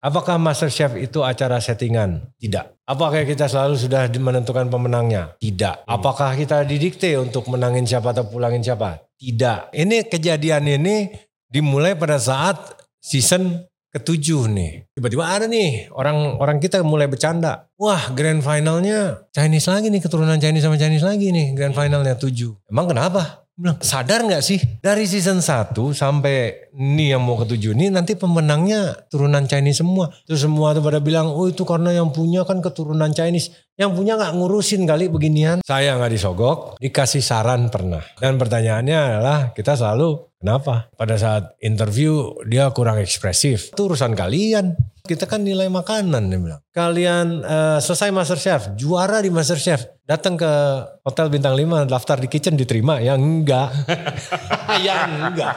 Apakah MasterChef itu acara settingan? Tidak. Apakah kita selalu sudah menentukan pemenangnya? Tidak. Apakah kita didikte untuk menangin siapa atau pulangin siapa? Tidak. Ini kejadian ini dimulai pada saat season ketujuh nih. Tiba-tiba ada nih orang-orang kita mulai bercanda. Wah grand finalnya Chinese lagi nih keturunan Chinese sama Chinese lagi nih grand finalnya tujuh. Emang kenapa? Bilang, sadar nggak sih dari season 1 sampai ini yang mau ketujuh ini nanti pemenangnya turunan Chinese semua. Terus semua tuh pada bilang, oh itu karena yang punya kan keturunan Chinese. Yang punya nggak ngurusin kali beginian. Saya nggak disogok, dikasih saran pernah. Dan pertanyaannya adalah kita selalu kenapa? Pada saat interview dia kurang ekspresif. Itu urusan kalian. Kita kan nilai makanan dia bilang. Kalian eh, selesai MasterChef, juara di MasterChef. Datang ke hotel bintang 5, daftar di kitchen diterima. Ya enggak. ya enggak.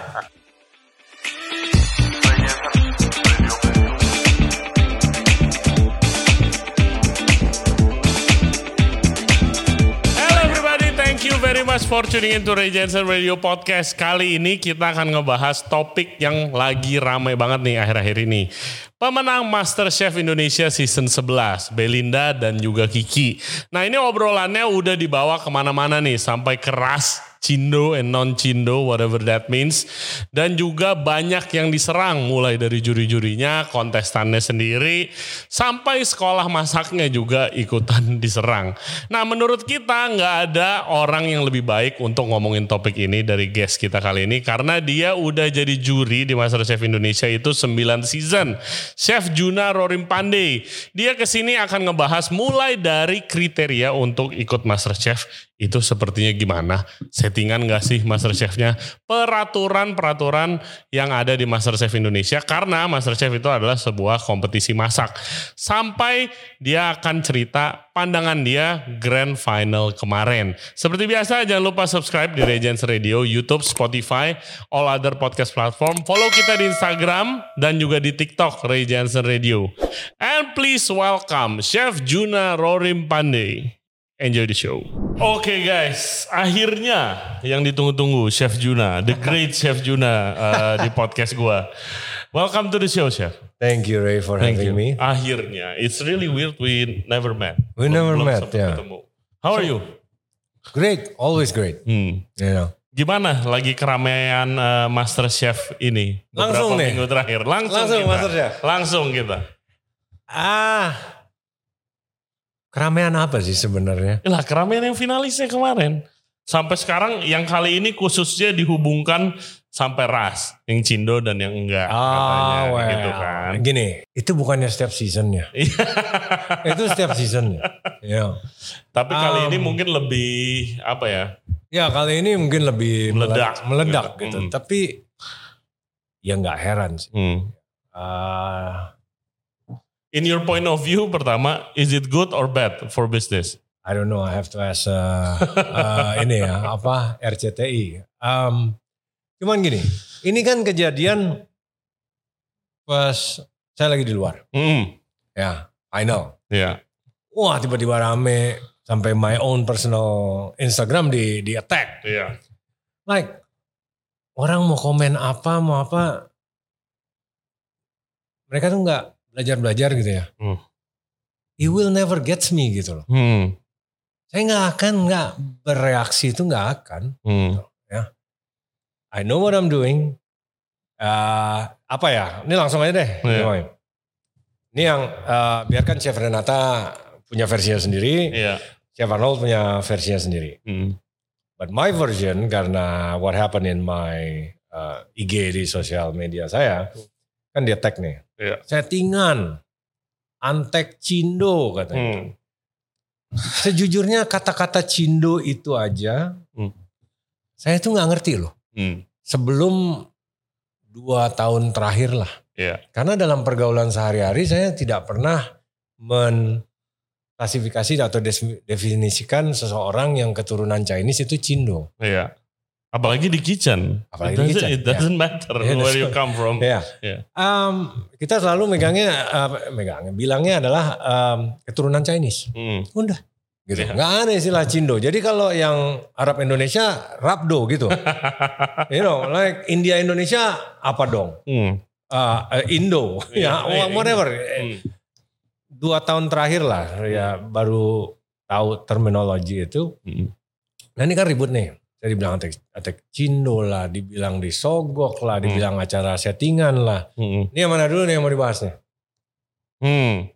Very much for tuning into Ray Jensen Radio Podcast. Kali ini kita akan ngebahas topik yang lagi ramai banget nih akhir-akhir ini. Pemenang MasterChef Indonesia Season 11, Belinda dan juga Kiki. Nah ini obrolannya udah dibawa ke mana-mana nih, sampai keras, Cindo and non-Cindo, whatever that means. Dan juga banyak yang diserang, mulai dari juri-jurinya, kontestannya sendiri, sampai sekolah masaknya juga ikutan diserang. Nah menurut kita nggak ada orang yang lebih baik untuk ngomongin topik ini dari guest kita kali ini, karena dia udah jadi juri di MasterChef Indonesia itu 9 season. Chef Juna Rorim Pandey. Dia ke sini akan ngebahas mulai dari kriteria untuk ikut MasterChef itu sepertinya gimana? Settingan gak sih MasterChef-nya? Peraturan-peraturan yang ada di MasterChef Indonesia karena MasterChef itu adalah sebuah kompetisi masak. Sampai dia akan cerita pandangan dia grand final kemarin. Seperti biasa jangan lupa subscribe di Regents Radio, YouTube, Spotify, all other podcast platform. Follow kita di Instagram dan juga di TikTok Jensen Radio. And please welcome Chef Juna Rorim Pandey. Enjoy the show. Oke guys, akhirnya yang ditunggu-tunggu Chef Juna, the great Chef Juna uh, di podcast gua. Welcome to the show, Chef. Thank you Ray for Thank having you. me. Akhirnya, it's really weird we never met. We never Belum met, ya. ketemu. How are you? Great, always great. Hmm. You know. Gimana lagi keramaian uh, Master Chef ini? Langsung beberapa nih. minggu terakhir. Langsung, Langsung kita. MasterChef. Langsung kita. Ah, keramaian apa sih sebenarnya? Lah keramaian yang finalisnya kemarin. Sampai sekarang yang kali ini khususnya dihubungkan sampai ras. Yang Cindo dan yang enggak. katanya, Ah, well. gitu kan. Gini, itu bukannya setiap seasonnya. itu setiap seasonnya. Ya. Tapi kali Um, ini mungkin lebih apa ya? ya kali ini mungkin lebih Meledak. meledak Gitu. gitu. Mm. Tapi ya nggak heran sih. Hmm. Ah, In your point of view pertama, is it good or bad for business? I don't know. I have to ask uh, uh, ini ya apa RCTI. Um, cuman gini, ini kan kejadian pas saya lagi di luar. Hmm. Ya, final. Ya. Wah tiba-tiba rame sampai my own personal Instagram di di attack. Iya. Like orang mau komen apa mau apa, mereka tuh nggak belajar-belajar gitu ya. Hmm. He will never gets me gitu loh. Hmm. Saya nggak akan nggak bereaksi itu nggak akan. Hmm. I know what I'm doing. Eh, apa ya? Ini langsung aja deh. Iya. Ini yang eh, biarkan Chef Renata punya versinya sendiri, Iya. Chef Arnold punya versinya sendiri. Hmm. But my version karena what happened in my uh, IG di sosial media saya kan dia tag nih. Iya. Settingan, antek cindo katanya. Hmm. Sejujurnya kata-kata cindo itu aja, Hmm. saya tuh nggak ngerti loh. Hmm. Sebelum dua tahun terakhir lah. Iya. Karena dalam pergaulan sehari-hari saya tidak pernah menklasifikasi atau definisikan seseorang yang keturunan Chinese itu cindo. Iya. Apalagi di kitchen. Apalagi it di doesn't, kitchen, It doesn't matter Yeah, where you come from. Ya. Iya. Um, kita selalu megangnya, uh, megangnya, bilangnya adalah um, keturunan Chinese. Hmm. Udah. Gitu. Iya. Nggak aneh istilah Cindo. Jadi kalau yang Arab Indonesia, Rabdo gitu. you know, like India Indonesia apa dong? Hmm. uh, uh, Indo, Iya, ya iya, whatever. Hmm. Dua tahun terakhir lah ya baru tahu terminologi itu. Hmm. Nah ini kan ribut nih. Saya dibilang attack, attack Cindo lah, dibilang disogok lah, Hmm. dibilang acara settingan lah. Hmm. Ini yang mana dulu nih yang mau dibahas nih? Hmm.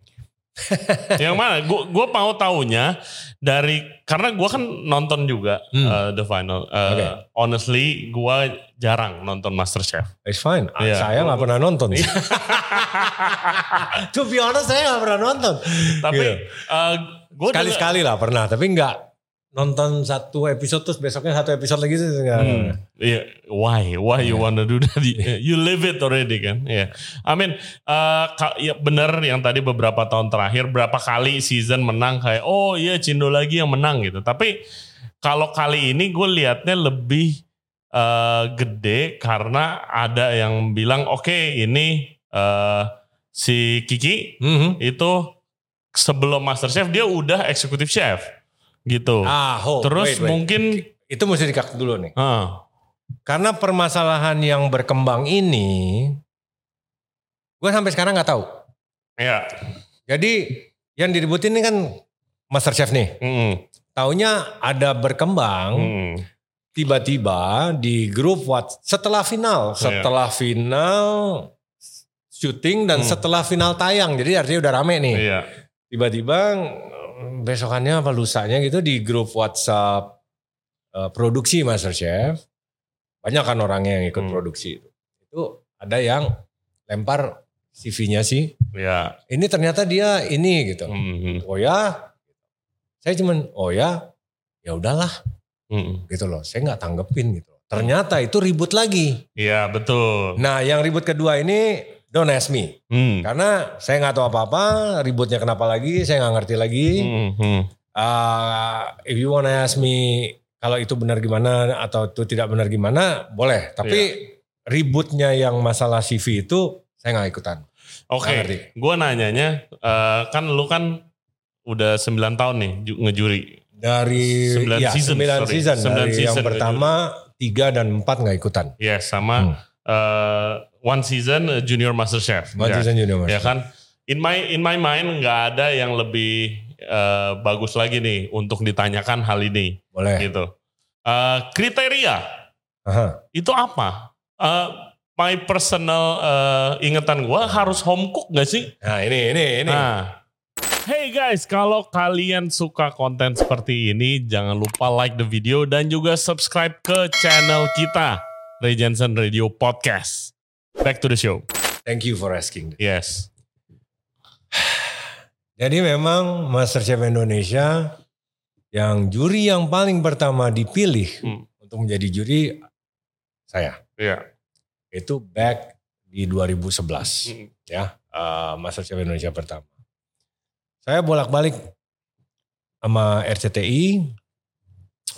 yang mana? Gue gua mau taunya dari karena gue kan nonton juga Hmm. uh, the final. Uh, Oke. Honestly, gue jarang nonton MasterChef. It's fine. Ah, Iya. Saya nggak pernah nonton. to be honest saya nggak pernah nonton. Tapi Gitu. uh, gue Sekali-sekali lah pernah, tapi nggak nonton satu episode terus besoknya satu episode lagi sih. Hmm. Iya, why? Why you Iya. wanna do that? You live it already kan? Iya. I mean, uh, ya bener yang tadi beberapa tahun terakhir berapa kali season menang kayak oh iya Cindo lagi yang menang gitu. Tapi kalau kali ini gue liatnya lebih uh, gede karena ada yang bilang oke ini uh, si Kiki Mhm. itu sebelum MasterChef dia udah eksekutif chef gitu. Ah, hold, Terus wait, wait. mungkin itu mesti dikat dulu nih. ah, Karena permasalahan yang berkembang ini, gue sampai sekarang nggak tahu. ya. Jadi yang diributin ini kan MasterChef nih. Mm, Taunya ada berkembang, mm. tiba-tiba di grup what setelah final, Iya. setelah final syuting dan Hmm. setelah final tayang. Jadi artinya udah rame nih. Iya. Tiba-tiba besokannya apa lusanya gitu di grup WhatsApp eh, produksi MasterChef. Banyak kan orangnya yang ikut Hmm. produksi itu. Itu ada yang lempar CV-nya sih. Iya. Ini ternyata dia ini gitu. Mm, Oh ya, saya cuman oh ya, ya udahlah mm. gitu loh. Saya nggak tanggepin gitu. Ternyata itu ribut lagi. Iya betul. Nah, yang ribut kedua ini don't ask me. Mm. Karena saya nggak tahu apa-apa, ributnya kenapa lagi, saya nggak ngerti lagi. Mm, mm. Uh, if you wanna ask me kalau itu benar gimana atau itu tidak benar gimana, boleh. Tapi ributnya yang masalah CV itu saya nggak ikutan. Oke, ngerti. gue nanyanya eh, kan lu kan udah 9 tahun nih ju- ngejuri. Dari Sembilan ya, season, sembilan sorry. season. Sembilan Dari season yang pertama tiga dan empat nggak ikutan. Ya sama Hmm. eh, one season eh, Junior Master Chef. One ya. season junior Ya Master. kan? In my in my mind nggak ada yang lebih eh, bagus lagi nih untuk ditanyakan hal ini Boleh. gitu. Eh, kriteria Aha. itu apa? Eh, my personal eh, ingatan gue harus home cook gak sih? Nah ini ini ini. Nah, hey guys, kalau kalian suka konten seperti ini, jangan lupa like the video dan juga subscribe ke channel kita, Ray Jensen Radio Podcast. Back to the show. Thank you for asking. Yes. Jadi memang MasterChef Indonesia yang juri yang paling pertama dipilih Hmm. untuk menjadi juri saya Iya. itu back di 2011 Hmm. ya eh, MasterChef Indonesia pertama. Saya bolak-balik sama RCTI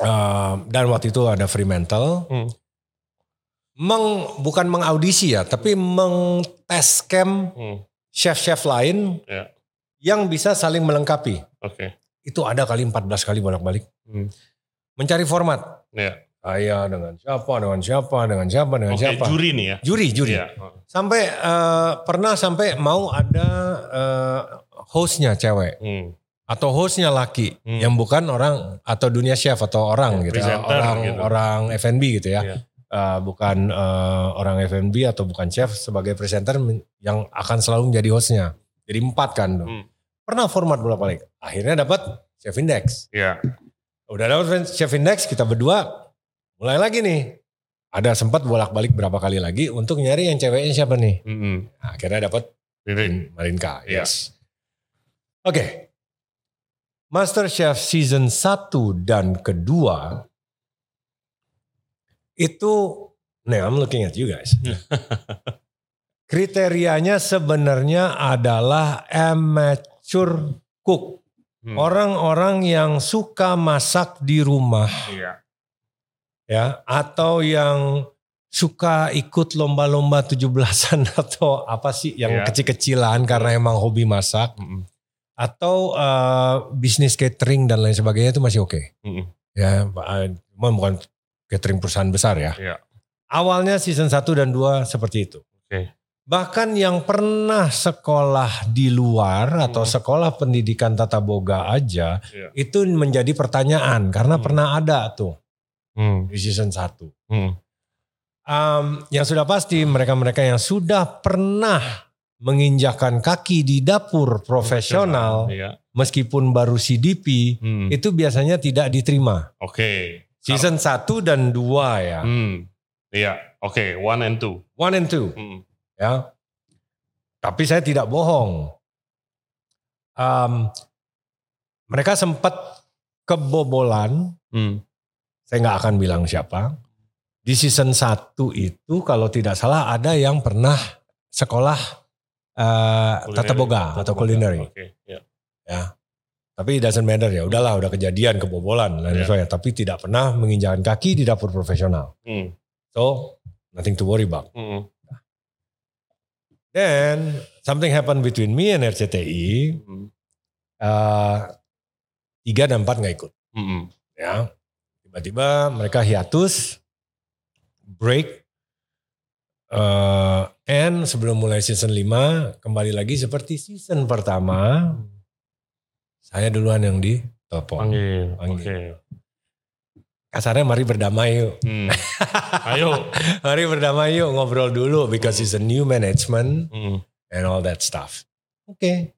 eh, dan waktu itu ada Fremantle. Hmm. Meng, bukan mengaudisi ya, tapi mengtes camp Hmm. chef-chef lain Ya. yang bisa saling melengkapi. Oke. Itu ada kali 14 kali bolak-balik. Hmm. Mencari format. Ya. Saya dengan siapa, dengan siapa, dengan siapa, dengan Oke, siapa. juri nih ya. Juri, juri. Iya. Sampai eh, pernah sampai mau ada eh, hostnya cewek Hmm. atau hostnya laki Hmm. yang bukan orang atau dunia chef atau orang Ya, gitu, presenter orang gitu. orang F&B gitu ya, Iya. Eh, bukan eh, orang F&B atau bukan chef sebagai presenter yang akan selalu menjadi hostnya. Jadi empat kan. Hmm. Pernah format bolak balik. Akhirnya dapat chef index. Iya. Udah dapat chef index kita berdua mulai lagi nih. Ada sempat bolak-balik berapa kali lagi untuk nyari yang ceweknya siapa nih. Hmm. Nah, akhirnya dapat Marinka. Iya. Yes. Oke. Master Chef season 1 dan kedua itu nih I'm looking at you guys. Kriterianya sebenarnya adalah amateur cook. Hmm. Orang-orang yang suka masak di rumah Iya. ya atau yang suka ikut lomba-lomba 17-an atau apa sih yang Iya. kecil-kecilan karena emang hobi masak Hmm. atau eh, bisnis catering dan lain sebagainya itu masih oke. Hmm. Ya, eh, cuma bukan catering perusahaan besar ya. Iya. Awalnya season 1 dan 2 seperti itu. Oke. Bahkan yang pernah sekolah di luar atau Hmm. sekolah pendidikan tata boga aja Iya. itu menjadi pertanyaan karena Hmm. pernah ada tuh Hmm. di season 1. Hmm. Um, yang sudah pasti mereka-mereka yang sudah pernah menginjakan kaki di dapur profesional Iya. meskipun baru CDP Hmm. itu biasanya tidak diterima. Oke. Season 1 dan 2 ya. Hmm. Iya. Oke. One and two. One and two. Hmm. ya. Tapi saya tidak bohong. Um, mereka sempat kebobolan, Hmm. saya nggak akan bilang siapa. Di season 1 itu kalau tidak salah ada yang pernah sekolah eh, tata boga atau culinary. Oke. Iya. Ya. Tapi it doesn't matter ya, udahlah udah kejadian kebobolan dan Iya. sebagainya. Tapi tidak pernah menginjakan kaki di dapur profesional. Hmm. So nothing to worry about. Hmm. Then something happened between me and RCTI. Hmm. eh, tiga dan empat nggak ikut. Hmm. Ya, tiba-tiba mereka hiatus, break, eh, and sebelum mulai season 5 kembali lagi seperti season pertama, saya duluan yang ditelepon. Panggil. Panggil. Oke. Kasarnya mari berdamai yuk, Hmm. Ayo. mari berdamai yuk ngobrol dulu because it's a new management Hmm. and all that stuff. Oke.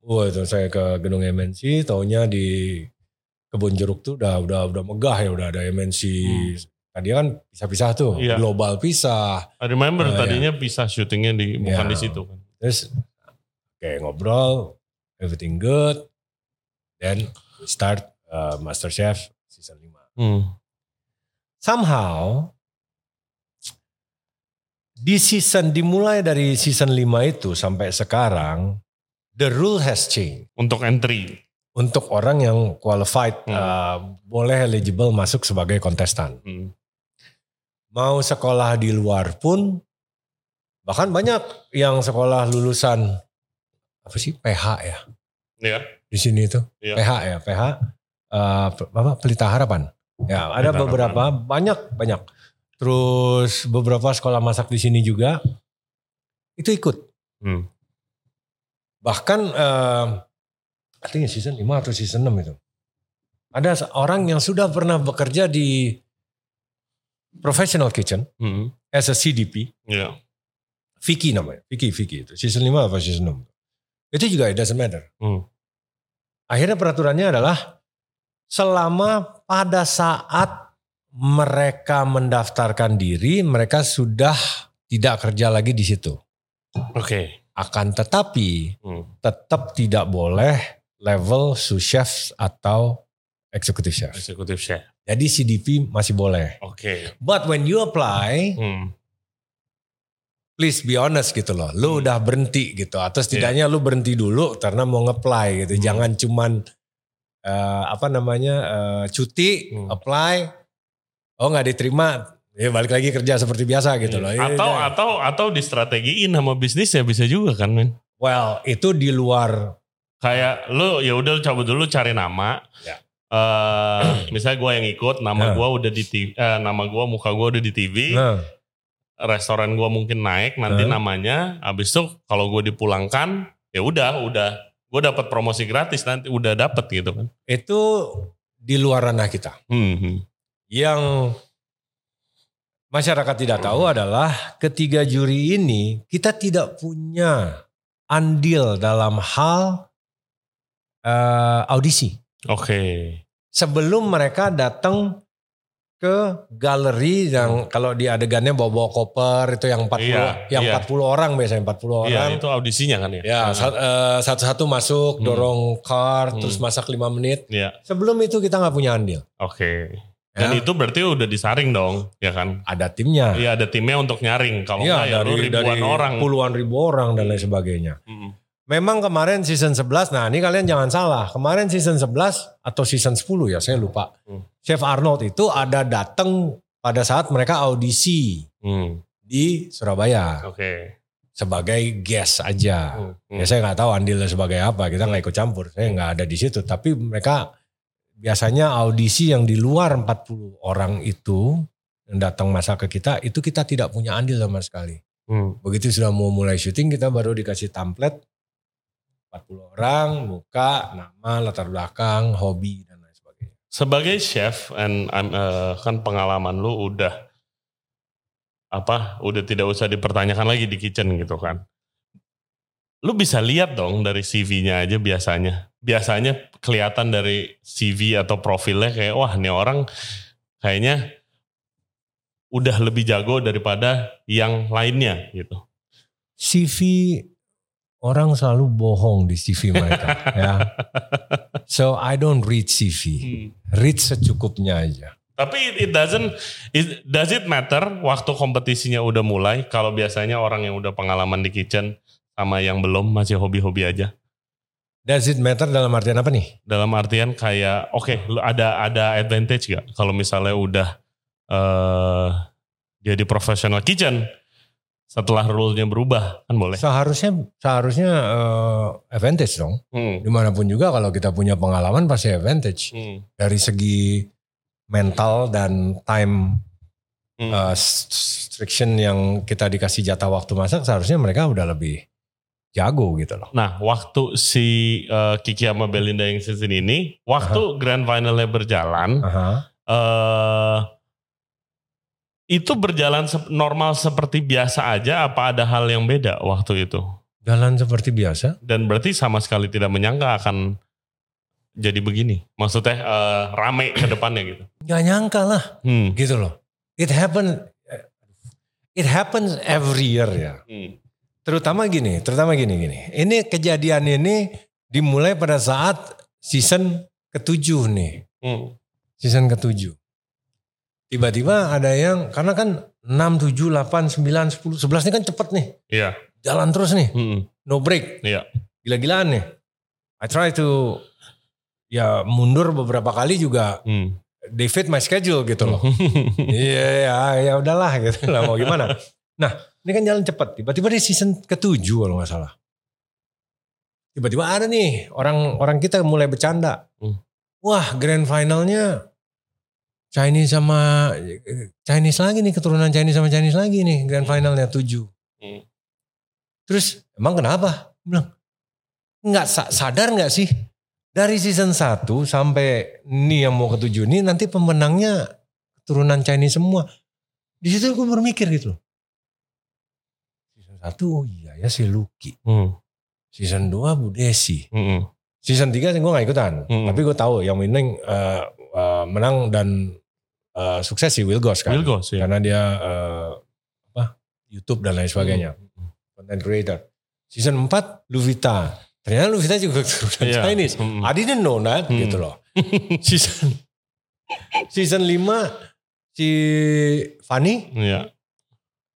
Wah itu saya ke gedung MNC, taunya di kebun jeruk tuh udah udah udah megah ya, udah ada MNC. Tadi kan pisah-pisah tuh, Hmm. Iya. global pisah. I remember Oh, iya. tadinya bisa syutingnya di bukan Iya. di situ kan. Terus kayak ngobrol, everything good. Then we start uh, MasterChef season 5. Hmm. Somehow di season dimulai dari season 5 itu sampai sekarang the rule has changed. Untuk entry. untuk orang yang qualified Hmm. uh, boleh eligible masuk sebagai kontestan. Hmm. Mau sekolah di luar pun bahkan banyak yang sekolah lulusan apa sih PH ya Ya. Di sini itu Iya. PH ya PH uh, apa Pelita Harapan. Ya ada Pelita beberapa banyak banyak. Terus beberapa sekolah masak di sini juga itu ikut. Hmm. Bahkan eh, artinya season 5 atau season 6 itu. Ada orang yang sudah pernah bekerja di professional kitchen Hmm. as a CDP. Ya. Vicky namanya. Vicky, Vicky itu. Season 5 atau season 6. Itu juga it doesn't matter. Hmm. Akhirnya peraturannya adalah selama pada saat mereka mendaftarkan diri, mereka sudah tidak kerja lagi di situ. Oke. Akan tetapi Hmm. tetap tidak boleh level sous chef atau executive chef. Executive chef. Jadi CDP masih boleh. Oke. But when you apply, Hmm. Please be honest gitu loh. Lu udah berhenti gitu. Atau setidaknya lu berhenti dulu karena mau nge-apply gitu. Hmm. Jangan cuman eh, apa namanya eh, cuti, Hmm. apply, oh nggak diterima, ya balik lagi kerja seperti biasa gitu loh. Iya. Atau Ya, atau atau distrategiin sama bisnisnya bisa juga kan men. well itu di luar Kayak lu ya udah cabut dulu cari nama. Ya. Eh, misalnya gue yang ikut, nama Ya. gue udah di TV, eh, nama gue muka gue udah di TV, nah, restoran gue mungkin naik nanti Hah? namanya. Abis itu kalau gue dipulangkan, ya udah, udah, gue dapat promosi gratis nanti, udah dapet gitu kan. itu di luar ranah kita. Hmm. Yang masyarakat tidak tahu adalah ketiga juri ini kita tidak punya andil dalam hal eh, audisi. Oke. Sebelum mereka datang ke galeri yang kalau di adegannya bawa-bawa koper itu yang 40 Iya, yang iya. 40 orang biasanya 40 Iya orang. itu audisinya kan ya. Ya, Hmm. eh, satu-satu masuk, Hmm. dorong card, Hmm. terus masak 5 menit. Iya. Sebelum itu kita nggak punya andil. Oke. Dan Ya. itu berarti udah disaring dong, ya kan? Ada timnya. Iya ada timnya untuk nyaring. Kalau Iya, ya lu dari, ribuan dari orang. puluhan ribu orang dan lain sebagainya. Hmm. Memang kemarin season 11, nah ini kalian jangan salah. Kemarin season 11 atau season 10 ya saya lupa. Hmm. Chef Arnold itu ada datang pada saat mereka audisi Hmm. di Surabaya Oke. sebagai guest aja. Hmm. Ya saya nggak tahu andilnya sebagai apa, kita nggak ikut campur. Saya nggak ada di situ. Tapi mereka biasanya audisi yang di luar 40 orang itu yang datang masa ke kita, itu kita tidak punya andil sama sekali. Hmm. Begitu sudah mau mulai syuting kita baru dikasih template 40 orang, muka, nama, latar belakang, hobi dan lain sebagainya. Sebagai chef, and I'm, uh, kan pengalaman lu udah apa? Udah tidak usah dipertanyakan lagi di kitchen gitu kan. Lu bisa lihat dong dari CV-nya aja biasanya. Biasanya kelihatan dari CV atau profilnya kayak wah ini orang kayaknya udah lebih jago daripada yang lainnya gitu. CV orang selalu bohong di CV mereka ya. So I don't read CV. Read secukupnya aja. Tapi it doesn't it, does it matter waktu kompetisinya udah mulai kalau biasanya orang yang udah pengalaman di kitchen sama yang belum masih hobi-hobi aja. Does it matter dalam artian apa nih? Dalam artian kayak oke okay, ada ada advantage gak kalau misalnya udah uh, jadi profesional kitchen setelah rule-nya berubah kan boleh. Seharusnya seharusnya uh, advantage dong. Hmm. Di mana pun juga kalau kita punya pengalaman pasti advantage Hmm. dari segi mental dan time Hmm. uh, restriction yang kita dikasih jatah waktu masak seharusnya mereka udah lebih jago gitu loh. Nah, waktu si uh, Kiki sama Belinda yang season ini, waktu grand finalnya berjalan, Aha. eh itu berjalan normal seperti biasa aja apa ada hal yang beda waktu itu? Jalan seperti biasa. Dan berarti sama sekali tidak menyangka akan jadi begini. Maksudnya eh, rame ke depannya gitu. Gak nyangka lah Hmm. gitu loh. It happen, it happens every year ya. Hmm. Terutama gini, terutama gini gini. Ini kejadian ini dimulai pada saat season ketujuh nih, Hmm. season ketujuh. Tiba-tiba ada yang karena kan 6, 7, 8, 9, 10, 11 ini kan cepet nih. Iya. Jalan terus nih, Hmm. no break. Iya. Gila-gilaan nih. I try to ya mundur beberapa kali juga Hmm. they fit my schedule gitu loh. Iya ya ya udahlah gitu lah mau gimana. Nah ini kan jalan cepat. Tiba-tiba di season ketujuh kalau nggak salah. Tiba-tiba ada nih orang orang kita mulai bercanda. Hmm. Wah grand finalnya Chinese sama Chinese lagi nih keturunan Chinese sama Chinese lagi nih grand finalnya tujuh. Hmm. Terus emang kenapa? Bilang nggak sa- sadar nggak sih dari season 1 sampai ini yang mau ketujuh ini nanti pemenangnya keturunan Chinese semua. Di situ gue bermikir gitu loh. Season 1 oh iya ya si Lucky. Hmm. Season 2 Bu Desi. Hmm. Season 3 gue gak ikutan. Hmm. Tapi gue tahu yang winning eh, eh, menang dan eh, sukses si Will Goss kan. Will Goss, ya. Karena dia eh, apa YouTube dan lain sebagainya. Content creator. Season 4 Luvita. Ternyata Luvita juga keturunan Iya. Chinese. Hmm. I didn't know that Hmm. gitu loh. season season 5 si Fanny Iya.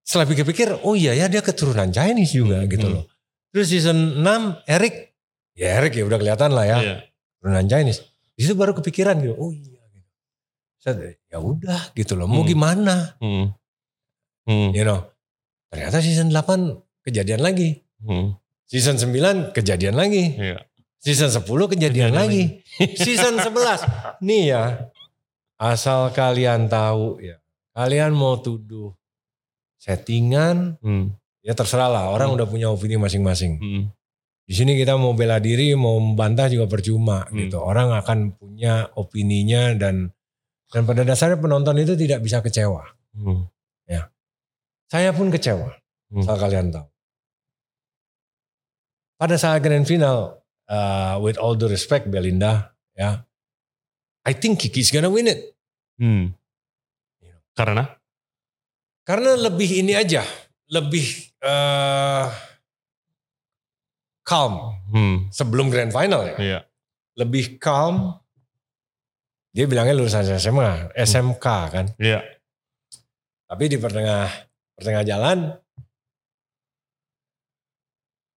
setelah pikir-pikir oh iya ya dia keturunan Chinese juga Hmm, gitu hmm. loh. Terus season 6 Eric ya Eric ya udah kelihatan lah ya Iya. keturunan Chinese. Di situ baru kepikiran gitu. Oh iya Set, ya udah gitu loh. Mau Hmm. gimana? Hmm. Hmm. You know. Ternyata season 8 kejadian lagi. Hmm. Season 9 kejadian lagi. Iya. Season 10 kejadian Kejadian lagi. Season 11. Nih ya. Asal kalian tahu ya. Kalian mau tuduh settingan. Hmm. Ya terserah lah. Orang Hmm. udah punya opini masing-masing. Hmm. Di sini kita mau bela diri, mau membantah juga percuma Hmm. gitu. Orang akan punya opininya dan dan pada dasarnya penonton itu tidak bisa kecewa. Hmm. Saya pun kecewa. Hmm. Asal kalian tahu. Pada saat grand final, uh, with all due respect Belinda, ya, I think Kiki's gonna win it. Hmm. Karena? Karena lebih ini aja, lebih uh, calm Hmm. sebelum grand final ya. Iya. Lebih calm. Dia bilangnya lulusan SMA, SMK kan. Iya. Tapi di pertengah pertengah jalan,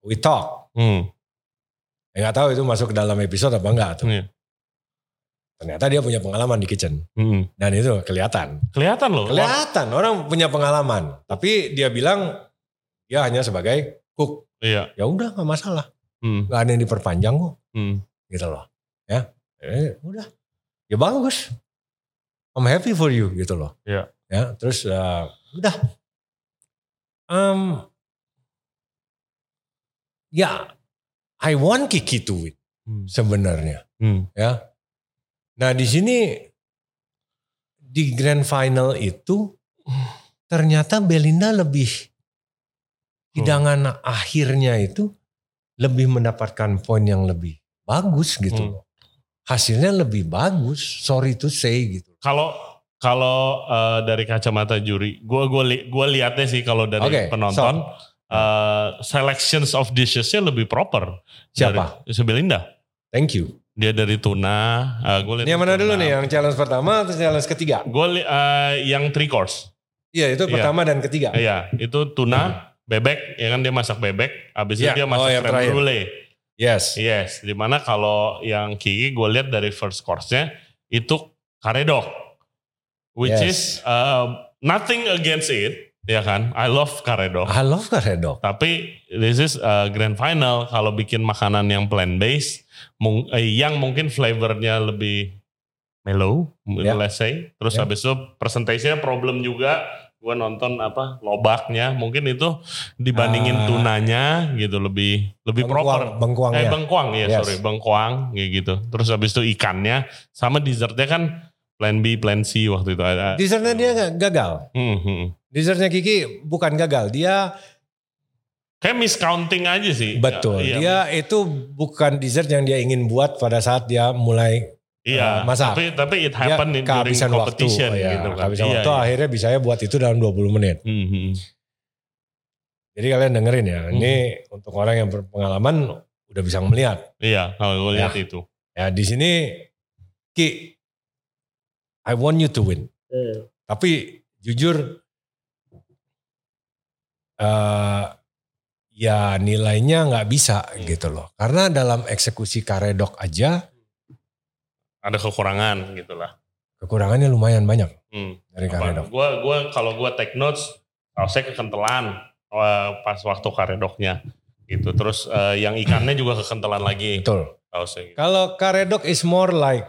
we talk. Hmm. Ya tahu itu masuk ke dalam episode apa enggak tuh. Iya. Ternyata dia punya pengalaman di kitchen. Hmm. Dan itu kelihatan. Kelihatan loh. Kelihatan orang punya pengalaman. Tapi dia bilang dia hanya sebagai cook. Iya. Ya udah nggak masalah. Hmm. Gak ada yang diperpanjang kok. Hmm. Gitu loh. Ya. Eh, udah. Ya bagus. I'm happy for you gitu loh. Iya. Ya terus eh, udah. Um, ya, I want Kiki to win Hmm. sebenarnya. Hmm. Ya. Nah di sini di grand final itu ternyata Belinda lebih hidangan akhirnya itu lebih mendapatkan poin yang lebih bagus gitu Hmm. loh. Hasilnya lebih bagus, sorry to say gitu. Kalau kalau eh, dari kacamata juri, gua gua li, gua lihatnya sih kalau dari Oke, penonton eh, selections of dishesnya lebih proper. Siapa? Dari, si Belinda. Thank you. Dia dari tuna. eh, gua lihat Ini yang mana tuna. dulu nih? Yang challenge pertama atau challenge ketiga? Gue eh, yang three course. Iya itu Iya. pertama dan ketiga. Iya, itu tuna, bebek, ya kan dia masak bebek. Habis Iya, itu dia oh, masak yang creme brulee. Yes. Yes, di mana kalau yang Kiki gue lihat dari first course-nya itu karedok, which Yes. is uh, nothing against it, ya kan? I love karedok. I love karedok. Tapi this is a grand final kalau bikin makanan yang plant based, mung- eh, yang mungkin flavornya lebih mellow, Ya. let's say. Terus Ya. habis itu presentasinya problem juga. Gue nonton apa lobaknya, mungkin itu dibandingin Ah. tunanya gitu lebih lebih proper. Bengkuang. Eh bengkoang ya Yes. sorry bengkoang kayak gitu. Terus habis itu ikannya sama dessertnya kan plan B plan C waktu itu ada. Dessertnya dia gagal. Hmm, hmm. Dessertnya Kiki bukan gagal, dia Kayak miscounting aja sih. betul. Iya, Dia itu bukan dessert yang dia ingin buat pada saat dia mulai Iya, uh, masak. tapi tapi it dia happened in during kehabisan waktu. competition ya, gitu kan. kehabisan Iya, waktu iya. akhirnya bisa buat itu dalam 20 menit. Hmm, hmm. Jadi kalian dengerin ya, Hmm. ini untuk orang yang berpengalaman udah bisa melihat. Iya, kalau gue lihat Ya. itu. Ya di sini Ki, I want you to win. Tapi jujur, eh ya nilainya nggak bisa gitu loh. Karena dalam eksekusi karedok aja Ada kekurangan gitu lah. kekurangannya lumayan banyak Hmm. dari Apa? karedok. Gua gua kalau gua take notes, sausnya kekentelan eh, pas waktu karedoknya gitu. Terus eh, yang ikannya juga kekentelan lagi Betul. sausnya. Gitu. Kalau karedok is more like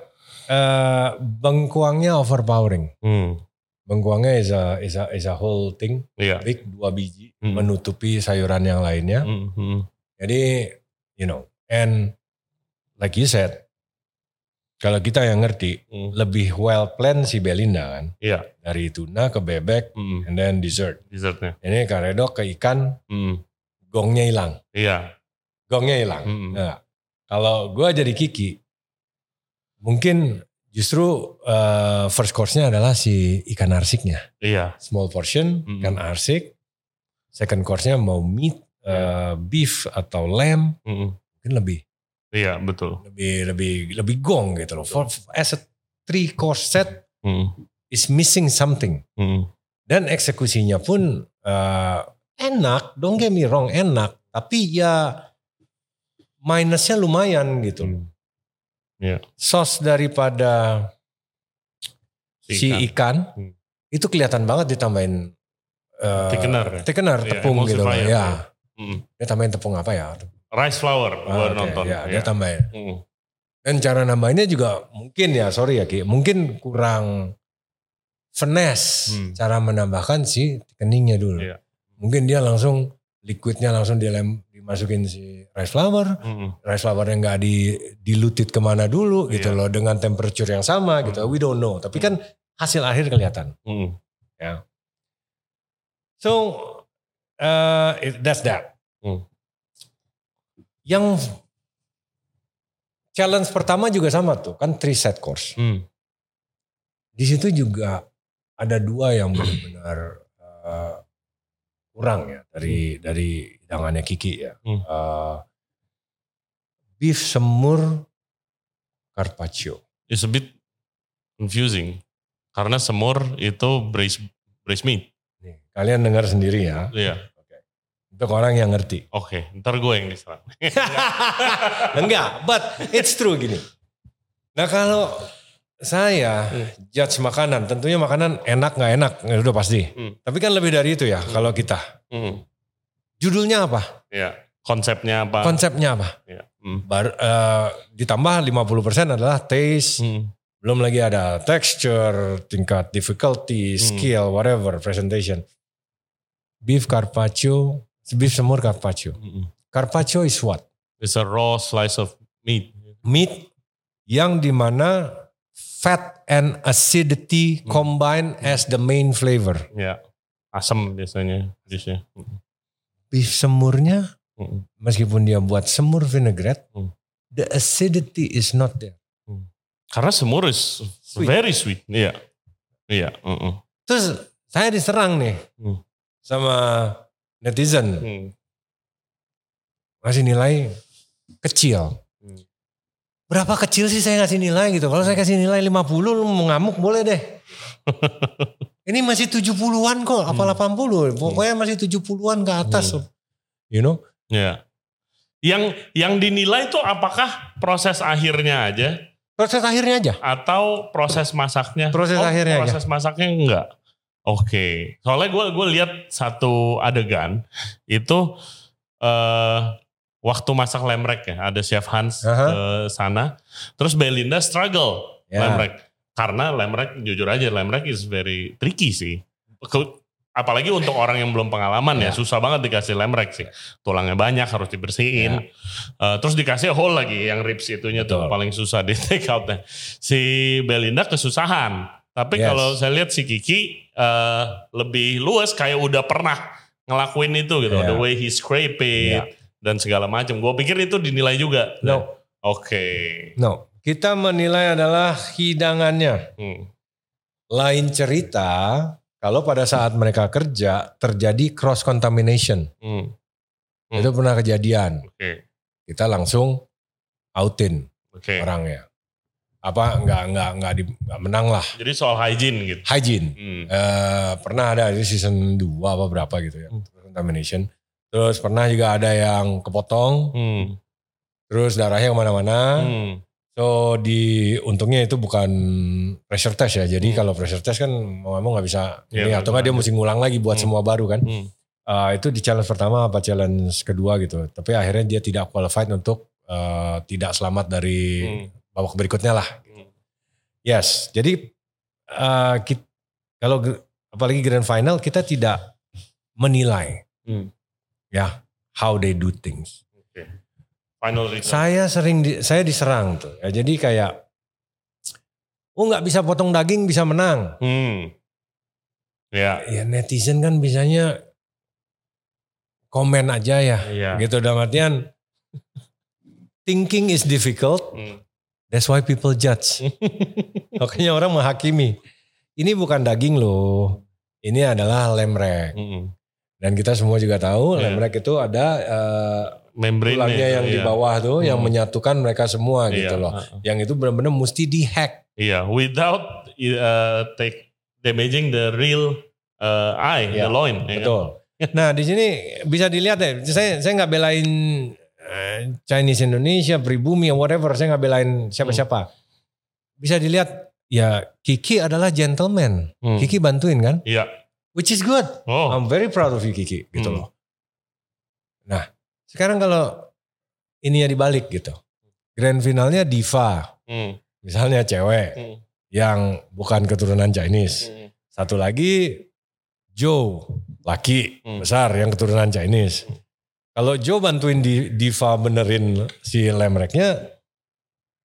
eh bengkuangnya overpowering. Hmm. Bengkuangnya is a is a is a whole thing, Iya. big dua biji Hmm. menutupi sayuran yang lainnya. Hmm, hmm. Jadi, you know, and like you said, kalau kita yang ngerti, Hmm. lebih well planned si Belinda kan. Iya. Dari tuna ke bebek, Hmm. and then dessert. Dessertnya. Ini karedok ke ikan, Hmm. gongnya hilang. Iya. Gongnya hilang. Hmm. Nah, kalau gue jadi Kiki, mungkin justru uh, first course-nya adalah si ikan arsiknya. Iya. Small portion, Hmm. ikan arsik. Second course-nya mau meat, uh, beef atau lamb, Hmm. mungkin lebih Iya, betul. lebih lebih lebih gong gitu loh. For, as a three course set Hmm. is missing something. Hmm. Dan eksekusinya pun eh, enak, don't get me wrong, enak. Tapi ya minusnya lumayan gitu. loh. Hmm. Iya. Sos daripada si ikan, Hmm. itu kelihatan banget ditambahin eh, Thickener ya? thickener, Iya, tepung gitu loh. emulsifier, Ya, Hmm. dia tambahin tepung apa ya? Rice flour, Ah, gua oke, nonton. Ya, dia Iya. tambahin. Hmm. Dan cara nambahinnya juga mungkin ya, sorry ya Ki, mungkin kurang finesse Hmm. cara menambahkan si keningnya dulu. Iya. Mungkin dia langsung liquidnya langsung dilem, dimasukin si rice flour, Hmm. rice flournya nggak di diluted ke mana dulu gitu Iya. loh dengan temperature yang sama gitu. Hmm. We don't know. Tapi kan hasil akhir kelihatan. Hmm. So uh, it- that's that. Hmm. Yang challenge pertama juga sama tuh kan three set course. Hmm. Di situ juga ada dua yang benar-benar uh, kurang ya dari dari hidangannya Kiki ya. Hmm. Uh, beef semur carpaccio. It's a bit confusing. Karena semur itu braised, braised meat. Nih, kalian dengar sendiri ya. Iya. Untuk orang yang ngerti. Oke, ntar gue yang diserang. Enggak, but it's true gini. Nah kalau saya judge makanan, tentunya makanan enak nggak enak, ya udah pasti. Hmm. Tapi kan lebih dari itu ya kalau kita. Hmm. Judulnya apa? Iya. Konsepnya apa? Konsepnya apa? Iya. Hmm. Bar, eh, ditambah 50% adalah taste, Hmm. belum lagi ada texture, tingkat difficulty, Hmm. skill, whatever, presentation. beef carpaccio, beef semur carpaccio. Mm-mm. Carpaccio is what? It's a raw slice of meat. Meat yang di mana fat and acidity Hmm. combine as the main flavor. Ya, asam biasanya dishnya. Mm-mm. Beef semurnya Mm-mm. meskipun dia buat semur vinaigrette, Hmm. the acidity is not there. Karena semur is Sweet. very sweet. Iya. Iya. mm-mm. Terus saya diserang nih Hmm. sama netizen Hmm. ngasih nilai kecil. Hmm. Berapa kecil sih saya ngasih nilai gitu. Kalau saya kasih nilai 50 lu mau ngamuk boleh deh. Ini masih 70-an kok, apa 80. Pokoknya masih 70-an ke atas. Hmm. You know? Ya. Yang yang dinilai itu apakah proses akhirnya aja Proses akhirnya aja. atau proses masaknya? Proses akhirnya aja. Proses masaknya enggak. Oke. Soalnya gue gue lihat satu adegan itu eh waktu masak lemrek ya, ada chef Hans Aha. ke sana. Terus Belinda struggle Ya. lemrek karena lemrek jujur aja lemrek is very tricky sih. Apalagi untuk orang yang belum pengalaman ya, Ya. susah banget dikasih lemrek sih. Tulangnya banyak harus dibersihin. Eh, terus dikasih whole lagi yang ribs itunya tuh Ya. Betul. paling susah di take outnya. Si Belinda kesusahan. Tapi Yes. kalau saya lihat si Kiki eh, lebih luas kayak udah pernah ngelakuin itu gitu. Ya. The way he scrape it Ya. dan segala macam. Gue pikir itu dinilai juga. No. Oke. No. Kita menilai adalah hidangannya. Hmm. Lain cerita kalau pada saat mereka kerja terjadi cross contamination. Hmm. Hmm. Itu pernah kejadian. Oke. Kita langsung outin Oke. orangnya. Apa nggak nggak nggak di nggak menang lah. Jadi soal hygiene gitu. Hygiene. Hmm. Eh, pernah ada di season 2 apa berapa gitu ya. Hmm. Contamination. Terus pernah juga ada yang kepotong. Hmm. Terus darahnya ke mana-mana. Hmm. So di untungnya itu bukan pressure test ya. Jadi Hmm. kalau pressure test kan mau nggak mau nggak bisa. Iya, ini, atau nggak dia mesti ngulang lagi buat Hmm. semua baru kan. Hmm. Eh, itu di challenge pertama apa challenge kedua gitu. Tapi akhirnya dia tidak qualified untuk eh, tidak selamat dari Hmm. Babak berikutnya lah. Yes. Jadi eh, kit- kalau apalagi grand final kita tidak menilai Hmm. ya how they do things. Oke. Final result. Saya sering di- saya diserang tuh. Ya, jadi kayak oh nggak bisa potong daging bisa menang. Hmm. Ya. Ya netizen kan bisanya komen aja ya. Iya. Gitu dalam artian thinking is difficult. Hmm. That's why people judge. Makanya orang menghakimi. Ini bukan daging loh. Ini adalah lemrek. Hmm. Dan kita semua juga tahu Iya. lemrek itu ada Membrane tulangnya yang di bawah tuh yang Hmm. menyatukan mereka semua Iya. gitu loh. uh-uh. Yang itu benar-benar mesti dihack. Iya, without uh, take damaging the real uh, eye, Iya, the loin. ya kan? Betul. Nah di sini bisa dilihat deh. Saya saya nggak belain eh, Chinese Indonesia, pribumi, whatever. Saya nggak belain siapa-siapa. Bisa dilihat ya Kiki adalah gentleman. Hmm. Kiki bantuin kan, Iya. which is good. Oh. I'm very proud of you Kiki gitu Hmm. loh. Nah sekarang kalau ini ya dibalik gitu. Grand finalnya diva, Hmm. misalnya cewek Hmm. yang bukan keturunan Chinese. Hmm. Satu lagi Joe, laki Hmm. besar yang keturunan Chinese. Kalau Joe bantuin di, Diva benerin si lemreknya,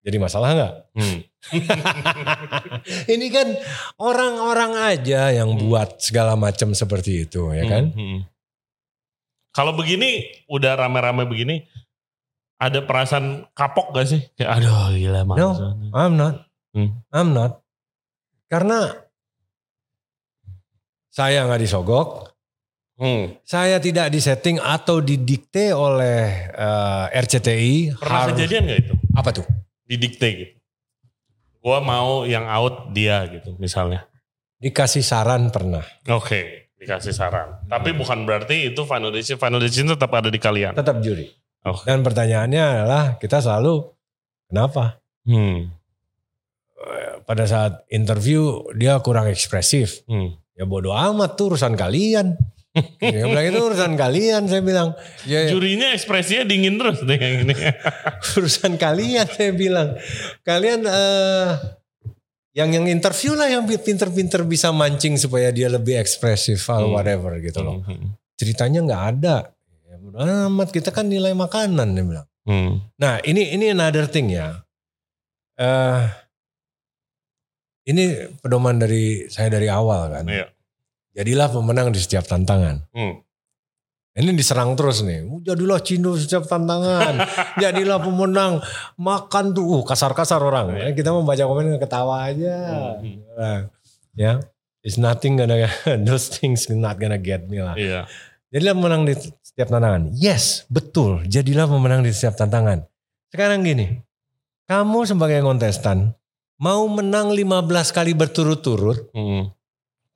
jadi masalah nggak? Hmm. Ini kan orang-orang aja yang Hmm. buat segala macam seperti itu, ya kan? Hmm. Hmm. Kalau begini, udah rame-rame begini, ada perasaan kapok gak sih? Kayak aduh gila No, masa. I'm not. Hmm. I'm not. Karena saya nggak disogok, Hmm. saya tidak disetting atau didikte oleh eh, RCTI. Pernah harus- kejadian gak itu? Apa tuh? Didikte gitu. Gua mau yang out dia gitu misalnya. Dikasih saran pernah. Oke, dikasih saran. Tapi bukan berarti itu final decision. Final decision tetap ada di kalian. Tetap juri. Oke. Dan pertanyaannya adalah kita selalu kenapa? Hmm. Pada saat interview dia kurang ekspresif. Hmm. Ya bodoh amat tuh urusan kalian. Dia bilang itu urusan kalian saya bilang. Ya Jurinya ekspresinya dingin terus deh yang ini. urusan kalian saya bilang. Kalian eh yang yang interview lah yang pinter-pinter bisa mancing supaya dia lebih ekspresif atau Hmm. whatever gitu loh. Hmm. ceritanya nggak ada. Ya, amat kita kan nilai makanan dia bilang. Hmm. Nah ini ini another thing ya. Eh ini pedoman dari saya dari awal kan. Iya. Jadilah pemenang di setiap tantangan. Hmm. Ini diserang terus nih. "Uh, Jadilah Cindo setiap tantangan. Jadilah pemenang. Makan tuh. Uh, kasar-kasar orang. Iya. Kita membaca komen ketawa aja. Hmm. Nah, ya. It's nothing gonna, those things not gonna get me lah. Iya. Jadilah pemenang di setiap tantangan. Yes, betul. Jadilah pemenang di setiap tantangan. Sekarang gini. Kamu sebagai kontestan. Mau menang 15 kali berturut-turut. Hmm.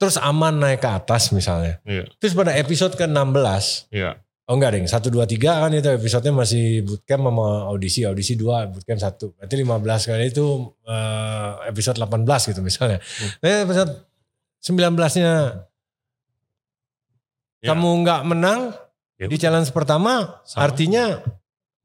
Terus aman naik ke atas misalnya. Iya. Terus pada episode ke-16. Iya. Oh enggak ding, 1, 2, 3 kan itu episodenya masih bootcamp sama audisi. Audisi 2, bootcamp 1. Berarti 15 kali itu eh, episode 18 gitu misalnya. Nah episode 19-nya Ya. kamu nggak menang Ya di challenge pertama, Sama. artinya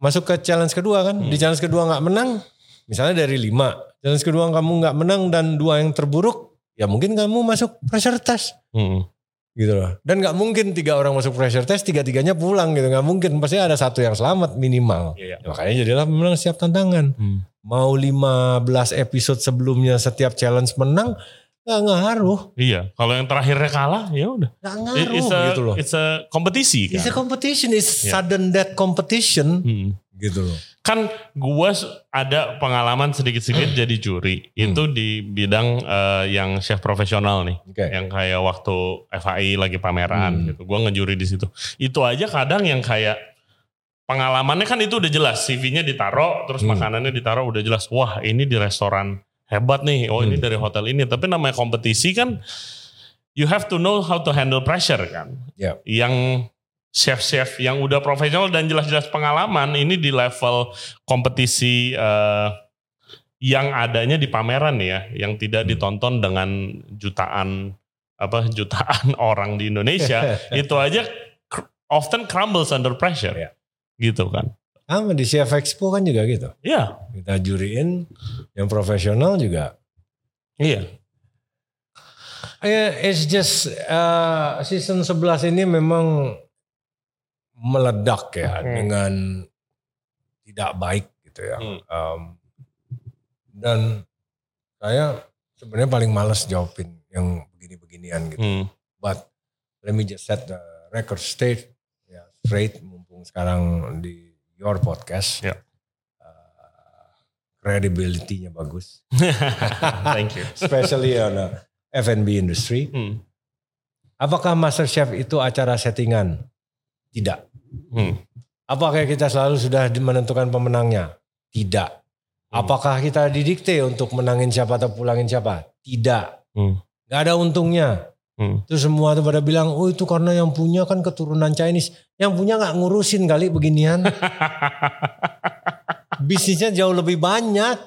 masuk ke challenge kedua kan. Hmm. Di challenge kedua nggak menang, misalnya dari 5. Challenge kedua kamu nggak menang dan dua yang terburuk, ya mungkin kamu masuk pressure test Hmm. gitu loh. Dan nggak mungkin tiga orang masuk pressure test, tiga-tiganya pulang gitu. nggak mungkin, pasti ada satu yang selamat minimal. Iya. Ya, makanya jadilah menang setiap tantangan. Hmm. Mau 15 episode sebelumnya setiap challenge menang, nggak ngaruh. Iya. Kalau yang terakhirnya kalah, ya udah. Nggak ngaruh It's a, gitu loh. it's a kompetisi kan. It's a competition, it's Iya. sudden death competition Hmm. Gitu loh. Kan gue ada pengalaman sedikit-sedikit jadi juri. Itu di bidang eh, yang chef profesional nih. Oke. Yang kayak waktu FAI lagi pameran Hmm. gitu. Gue ngejuri di situ. Itu aja kadang yang kayak pengalamannya kan itu udah jelas. CV-nya ditaruh, terus Hmm. makanannya ditaruh udah jelas. Wah ini di restoran hebat nih. Oh ini Hmm. dari hotel ini. Tapi namanya kompetisi kan you have to know how to handle pressure kan. Yep. Yang chef-chef yang udah profesional dan jelas-jelas pengalaman ini di level kompetisi eh, yang adanya di pameran ya, yang tidak Hmm. ditonton dengan jutaan apa jutaan orang di Indonesia itu aja cr- often crumbles under pressure Iya. gitu kan. Sama di Chef Expo kan juga gitu. Iya, Kita juriin yang profesional juga. iya. Eh, It's just uh, season 11 ini memang meledak ya Hmm. dengan tidak baik gitu ya. Hmm. Um, dan saya sebenarnya paling males jawabin yang begini-beginian gitu. Hmm. But let me just set the record straight, ya straight mumpung sekarang di your podcast. Ya. Uh, credibility-nya bagus, Thank you. especially on the F&B industry. Hmm. Apakah MasterChef itu acara settingan? Tidak. Hmm. Apakah kita selalu sudah menentukan pemenangnya? Tidak. Hmm. Apakah kita didikte untuk menangin siapa atau pulangin siapa? Tidak. Hmm. Gak ada untungnya. Hmm. Terus semua tuh pada bilang, oh itu karena yang punya kan keturunan Chinese. Yang punya nggak ngurusin kali beginian. Bisnisnya jauh lebih banyak.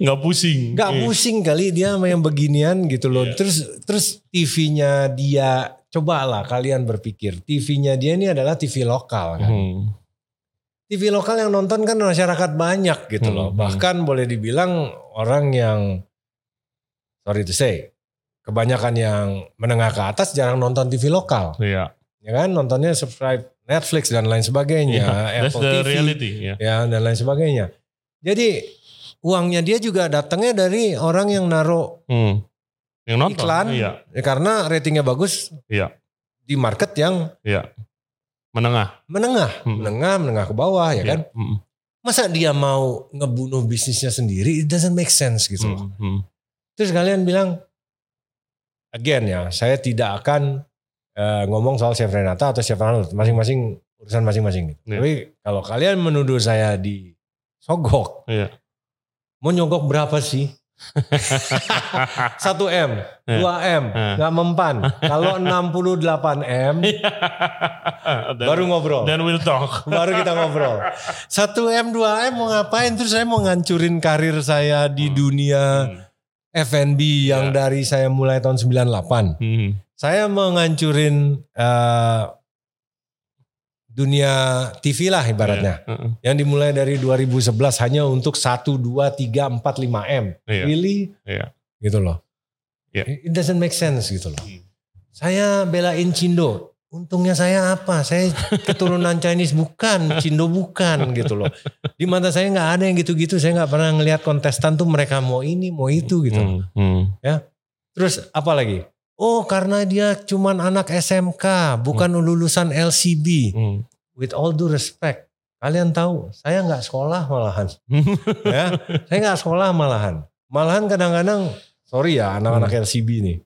Nggak pusing. Nggak Iya. pusing kali dia sama yang beginian gitu loh. Iya. Terus terus TV-nya dia, cobalah kalian berpikir. TV-nya dia ini adalah TV lokal kan. Hmm. TV lokal yang nonton kan masyarakat banyak gitu Hmm, loh. hmm. Bahkan boleh dibilang orang yang, sorry to say, kebanyakan yang menengah ke atas jarang nonton TV lokal. Iya. ya kan nontonnya subscribe Netflix dan lain sebagainya. That's Apple the TV, reality. Ya. ya dan lain sebagainya. Jadi uangnya dia juga datangnya dari orang yang naruh Hmm. Yang nonton. iklan, Iya. ya karena ratingnya bagus Iya. di market yang Iya. Menengah. menengah, Hmm. menengah, menengah ke bawah ya Iya. kan. Hmm. Masa dia mau ngebunuh bisnisnya sendiri? It doesn't make sense gitu loh. Hmm. Hmm. Terus kalian bilang, again ya, saya tidak akan eh, ngomong soal Chef Renata atau Chef Arnold, masing-masing urusan masing-masing. Gitu. Iya. Tapi kalau kalian menuduh saya di sogok, Iya. mau nyogok berapa sih? 1 M, 2 M, Iya. nggak mempan. Kalau 68 M, baru ngobrol. Then we'll talk. baru kita ngobrol. 1 M, 2 M mau ngapain? Terus saya mau ngancurin karir saya di dunia Hmm. F&B yang Ya. dari saya mulai tahun 98. Hmm. Saya mau ngancurin eh, dunia TV lah ibaratnya. Iya. Heeh. Yang dimulai dari 2011 hanya untuk 1, 2, 3, 4, 5 M. Iya. Really? Iya. Gitu loh. Iya. It doesn't make sense gitu loh. Hmm. Saya belain Cindo. Untungnya saya apa? Saya keturunan Chinese bukan, Cindo bukan gitu loh. Di mata saya nggak ada yang gitu-gitu. Saya nggak pernah ngelihat kontestan tuh mereka mau ini, mau itu gitu. Hmm, hmm. Terus apa lagi? Oh karena dia cuman anak SMK, bukan lulusan LCB. Hmm. With all due respect, kalian tahu saya nggak sekolah malahan. ya, saya nggak sekolah malahan. Malahan kadang-kadang, sorry ya anak-anak LCB nih.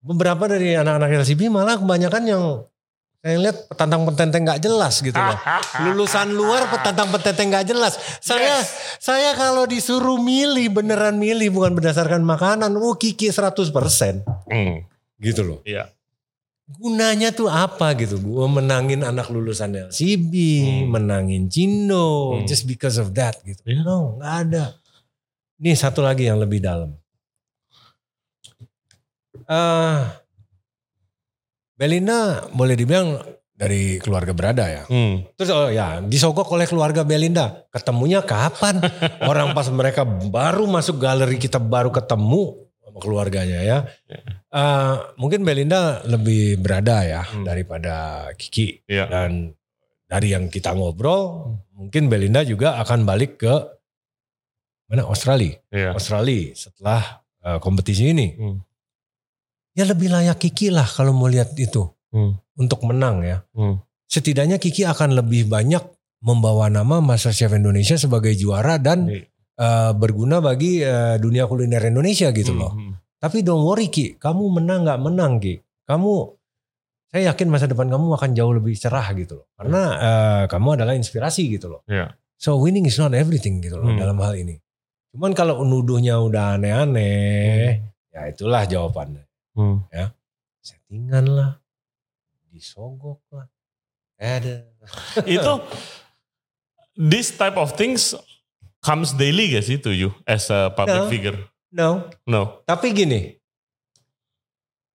Beberapa dari anak-anak LCB malah kebanyakan yang saya lihat petantang petenteng nggak jelas gitu loh. Lulusan luar petantang petenteng nggak jelas. Saya saya kalau disuruh milih beneran milih bukan berdasarkan makanan. Oh Kiki 100% Hmm. Gitu loh. Iya. Gunanya tuh apa gitu. Gue menangin anak lulusan LCB, Hmm. menangin Cindo, Hmm. just because of that gitu. Iya. No, nggak ada. Nih satu lagi yang lebih dalam. Eh, Belinda boleh dibilang dari keluarga berada ya. Hmm. Terus oh ya disogok oleh keluarga Belinda. Ketemunya kapan? Orang pas mereka baru masuk galeri kita baru ketemu sama keluarganya ya. Eh, mungkin Belinda lebih berada ya Hmm. daripada Kiki. Iya. Dan dari yang kita ngobrol, mungkin Belinda juga akan balik ke mana Australia. Iya. Australia setelah eh, kompetisi ini. Hmm. Ya lebih layak Kiki lah kalau mau lihat itu Hmm. untuk menang ya. Hmm. Setidaknya Kiki akan lebih banyak membawa nama MasterChef Indonesia sebagai juara dan. Eh, berguna bagi eh, dunia kuliner Indonesia gitu loh. Hmm. Tapi don't worry Ki, kamu menang nggak menang Ki, kamu saya yakin masa depan kamu akan jauh lebih cerah gitu loh. Karena eh, kamu adalah inspirasi gitu loh. Iya. So winning is not everything gitu loh Hmm. dalam hal ini. Cuman kalau nuduhnya udah aneh-aneh, ya itulah jawabannya. Hmm. Settingan lah, disogok lah, ada. Itu this type of things comes daily gak sih to you as a public No. figure? No, No. tapi gini,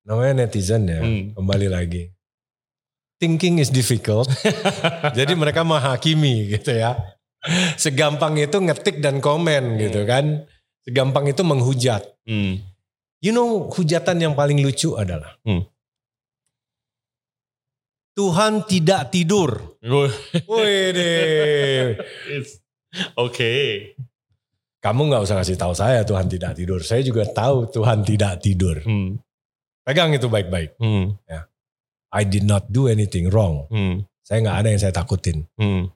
namanya netizen ya, Hmm. kembali lagi. Thinking is difficult, jadi mereka menghakimi gitu ya. Segampang itu ngetik dan komen gitu kan. Segampang itu menghujat. Hmm. You know hujatan yang paling lucu adalah. Hmm. Tuhan tidak tidur. Wih deh. Oke. Kamu nggak usah kasih tahu saya Tuhan tidak tidur. Saya juga tahu Tuhan tidak tidur. Hmm. Pegang itu baik-baik. Hmm. I did not do anything wrong. Hmm. Saya nggak ada yang saya takutin. Hmm.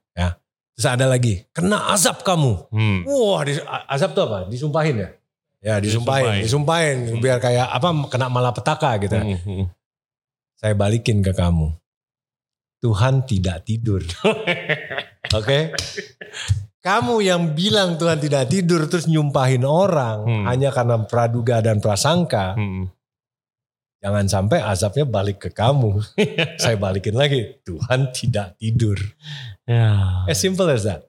Terus ada lagi, kena azab kamu. Hmm. Wah, di- azab tuh apa? Disumpahin ya? Ya disumpahin, disumpahin, biar kayak apa kena malapetaka gitu. Hmm. Hmm. Saya balikin ke kamu. Tuhan tidak tidur. Oke? Kamu yang bilang Tuhan tidak tidur terus nyumpahin orang Hmm. hanya karena praduga dan prasangka. Hmm. Jangan sampai azabnya balik ke kamu. Saya balikin lagi. Tuhan tidak tidur. Yeah. As simple as that.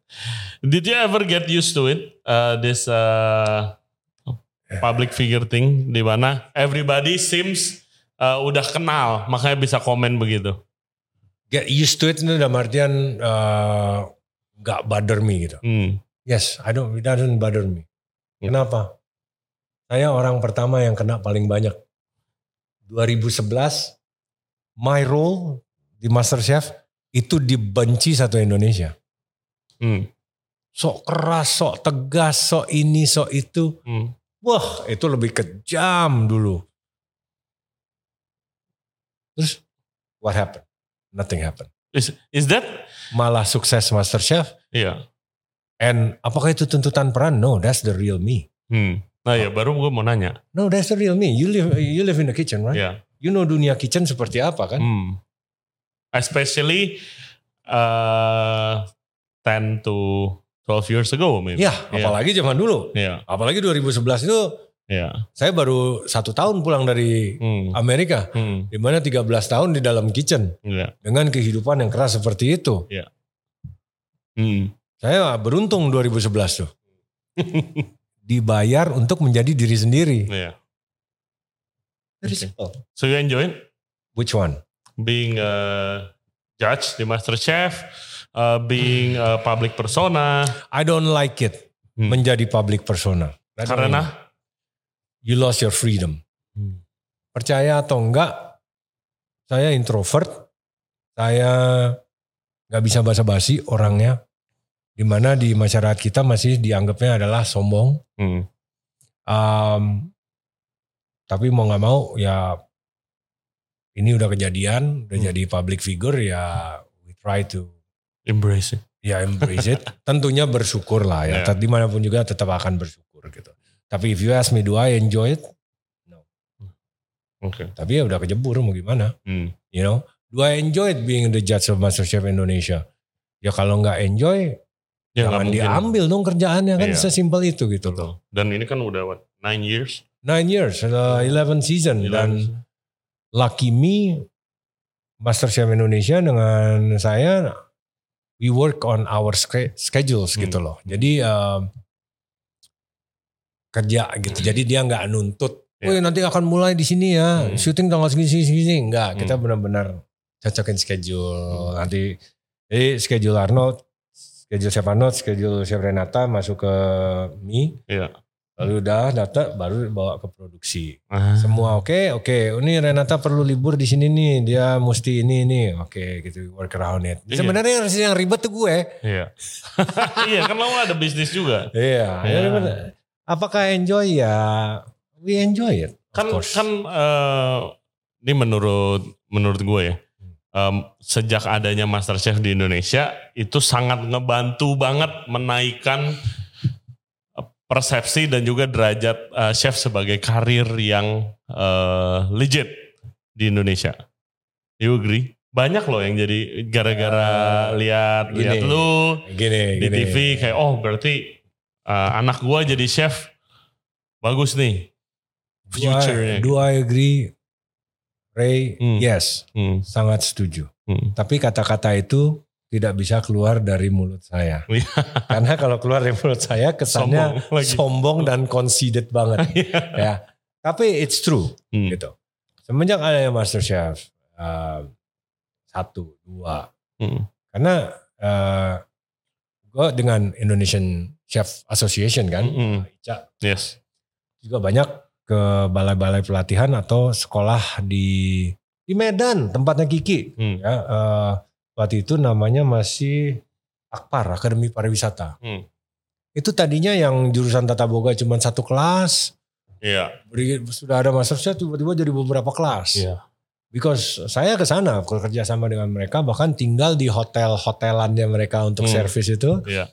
Did you ever get used to it? Uh, this uh, public figure thing di mana everybody seems uh, udah kenal makanya bisa komen begitu. Get used to it itu dalam artian uh, gak bother me gitu. Hmm. Yes, I don't, it doesn't bother me. Kenapa? Saya orang pertama yang kena paling banyak. 2011, my role di MasterChef itu dibenci satu Indonesia. Hmm. Sok keras, sok tegas, sok ini, sok itu. Hmm. Wah, itu lebih kejam dulu. Terus, what happened? Nothing happened. Is is that? Malah sukses MasterChef. Iya. And apakah itu tuntutan peran? No, that's the real me. Hmm. Nah ya baru gue mau nanya. No, that's the real me. You live, you live in the kitchen, right? Ya. You know dunia kitchen seperti apa kan? Hmm. Especially uh, 10 to 12 years ago maybe. Ya, apalagi zaman dulu. Iya. Apalagi 2011 itu Iya. saya baru satu tahun pulang dari Hmm. Amerika. Hmm. Di mana 13 tahun di dalam kitchen. Iya. Dengan kehidupan yang keras seperti itu. Hmm. Saya beruntung 2011 tuh. Dibayar untuk menjadi diri sendiri. Iya. Very Okay. simple. So you enjoy it? Which one? being a judge di MasterChef, uh, being a public persona. I don't like it. Hmm. Menjadi public persona. Karena. You lost your freedom. Hmm. Percaya atau enggak, saya introvert. Saya nggak bisa basa-basi orangnya. Di mana di masyarakat kita masih dianggapnya adalah sombong. Hmm. Um, tapi mau nggak mau ya ini udah kejadian, udah Hmm. jadi public figure ya we try to Embrace it. ya embrace it. Tentunya bersyukur lah ya. Ya. Di mana pun juga tetap akan bersyukur gitu. Tapi if you ask me do I enjoy it? Oke. Tapi ya udah kejebur mau gimana? Hmm. You know, do I enjoy it being the judge of MasterChef Indonesia? Ya kalau nggak enjoy, Ya, jangan diambil dong kerjaannya kan Iya. sesimpel itu gitu loh. Dan ini kan udah what, nine years. Nine years, uh, 11 season dan lucky me MasterChef Indonesia dengan saya we work on our sch- schedules Hmm. gitu loh. Jadi um, kerja gitu. Jadi dia nggak nuntut. Woi nanti akan mulai di sini ya. Hmm. Syuting tanggal segini segini, segini. Enggak, kita Hmm. benar-benar cocokin schedule. Nanti jadi schedule Arnold, schedule Chef Arnold, schedule Chef Renata masuk ke Mi. Iya. Lalu udah data baru bawa ke produksi. Ah. Semua oke, oke. Ini Renata perlu libur di sini nih. Dia mesti ini ini. Oke, gitu work around it. Iya. Sebenarnya yang yang ribet tuh gue. Iya. iya kan lo ada bisnis juga. Iya. Iya. ya. Apakah enjoy ya? We enjoy it. of Kan course. kan eh, ini menurut menurut gue ya. em, sejak adanya MasterChef di Indonesia itu sangat ngebantu banget menaikkan eh, persepsi dan juga derajat eh, chef sebagai karir yang eh, legit di Indonesia. You agree? Banyak loh yang jadi gara-gara Eh, lihat gini. lihat lu gini, di gini. TV kayak oh berarti uh, anak gua jadi chef bagus nih Do I, future-nya. do I agree? Ray, Hmm. yes, Hmm, sangat setuju. hmm. Tapi kata-kata itu tidak bisa keluar dari mulut saya. Iya. Karena kalau keluar dari mulut saya kesannya Sombong lagi. sombong dan conceited banget. ya. Tapi it's true Hmm. gitu. Semenjak adanya MasterChef uh, satu, dua, Hmm. karena uh, gue dengan Indonesian Chef Association kan, Hmm. ICA, Yes. juga banyak ke balai-balai pelatihan atau sekolah di di Medan tempatnya Kiki. Hmm. Ya, uh, waktu itu namanya masih Akpar Akademi Pariwisata. Hmm. Itu tadinya yang jurusan tata boga cuma satu kelas, Iya. beri- sudah ada masterchef tiba-tiba jadi beberapa kelas. Iya. Because saya ke sana bekerja sama dengan mereka bahkan tinggal di hotel-hotelannya mereka untuk Hmm. servis itu. Iya.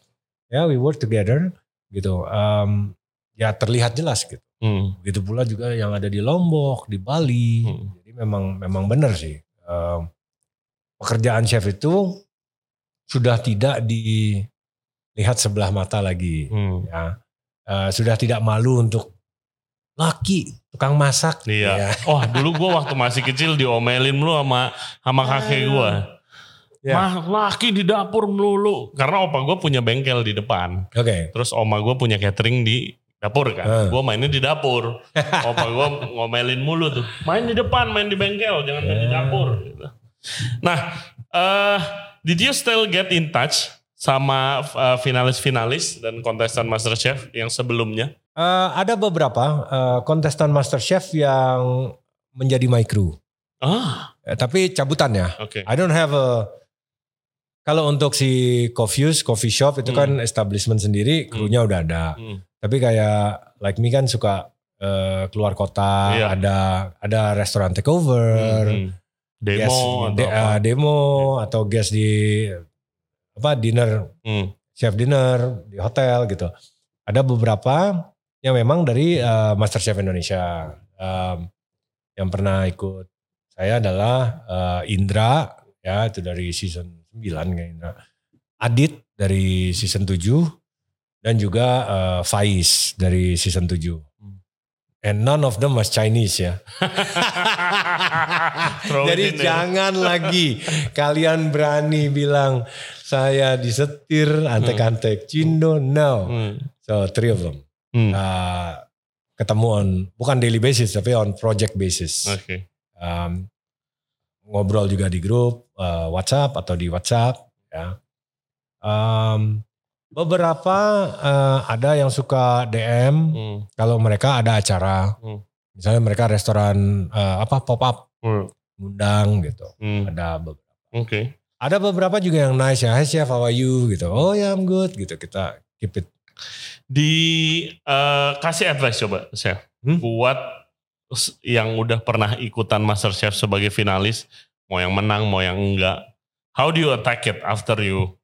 Ya we work together gitu. Um, ya terlihat jelas gitu. Hmm. Begitu pula juga yang ada di Lombok, di Bali. Hmm. Jadi memang memang benar sih. Um, pekerjaan chef itu sudah tidak dilihat sebelah mata lagi. Hmm. Ya. Uh, sudah tidak malu untuk laki tukang masak. Iya. Ya. Wah dulu gua waktu masih kecil diomelin mulu sama sama kakek gua. Ya. Mah laki di dapur melulu. Karena opa gua punya bengkel di depan. Oke. Terus oma gua punya catering di dapur kan. Eh. Gua mainnya di dapur. Opa gua ngomelin mulu tuh. Main di depan, main di bengkel, jangan main di dapur. Gitu. Nah, eh did you still get in touch sama eh, finalis-finalis dan kontestan MasterChef yang sebelumnya? Uh, ada beberapa uh, kontestan MasterChef yang menjadi my crew. Ah, tapi cabutan ya. oke. I don't have a kalau untuk si Coffee's coffee shop itu kan establishment sendiri, krunya udah ada. Hmm. Tapi kayak like me kan suka eh, keluar kota, Iya. ada ada restoran takeover, Hmm. Demo guest atau de- eh, demo atau guest di apa dinner Hmm. chef dinner di hotel gitu. Ada beberapa yang memang dari eh, MasterChef Indonesia. Em, yang pernah ikut saya adalah eh, Indra ya itu dari season 9 kayak Indra. Adit dari season 7 dan juga eh, Faiz dari season 7. Hmm. And none of them was Chinese ya. Jadi there. jangan lagi kalian berani bilang saya disetir antek-antek Cindo. No. Hmm. So three of them. Hmm. Uh, ketemu on bukan daily basis tapi on project basis. Oke. Um, ngobrol juga di grup uh, WhatsApp atau di WhatsApp ya. Um, beberapa uh, ada yang suka DM Hmm. kalau mereka ada acara. Hmm. Misalnya mereka restoran uh, apa pop up Hmm. ngundang gitu. Hmm. Ada beberapa. Oke. Ada beberapa juga yang nice ya, hey chef how are you gitu. Oh ya I'm good gitu. Kita keep it. Di eh, kasih advice coba, chef. Hmm? Buat yang udah pernah ikutan Master Chef sebagai finalis, mau yang menang, mau yang enggak. How do you attack it after you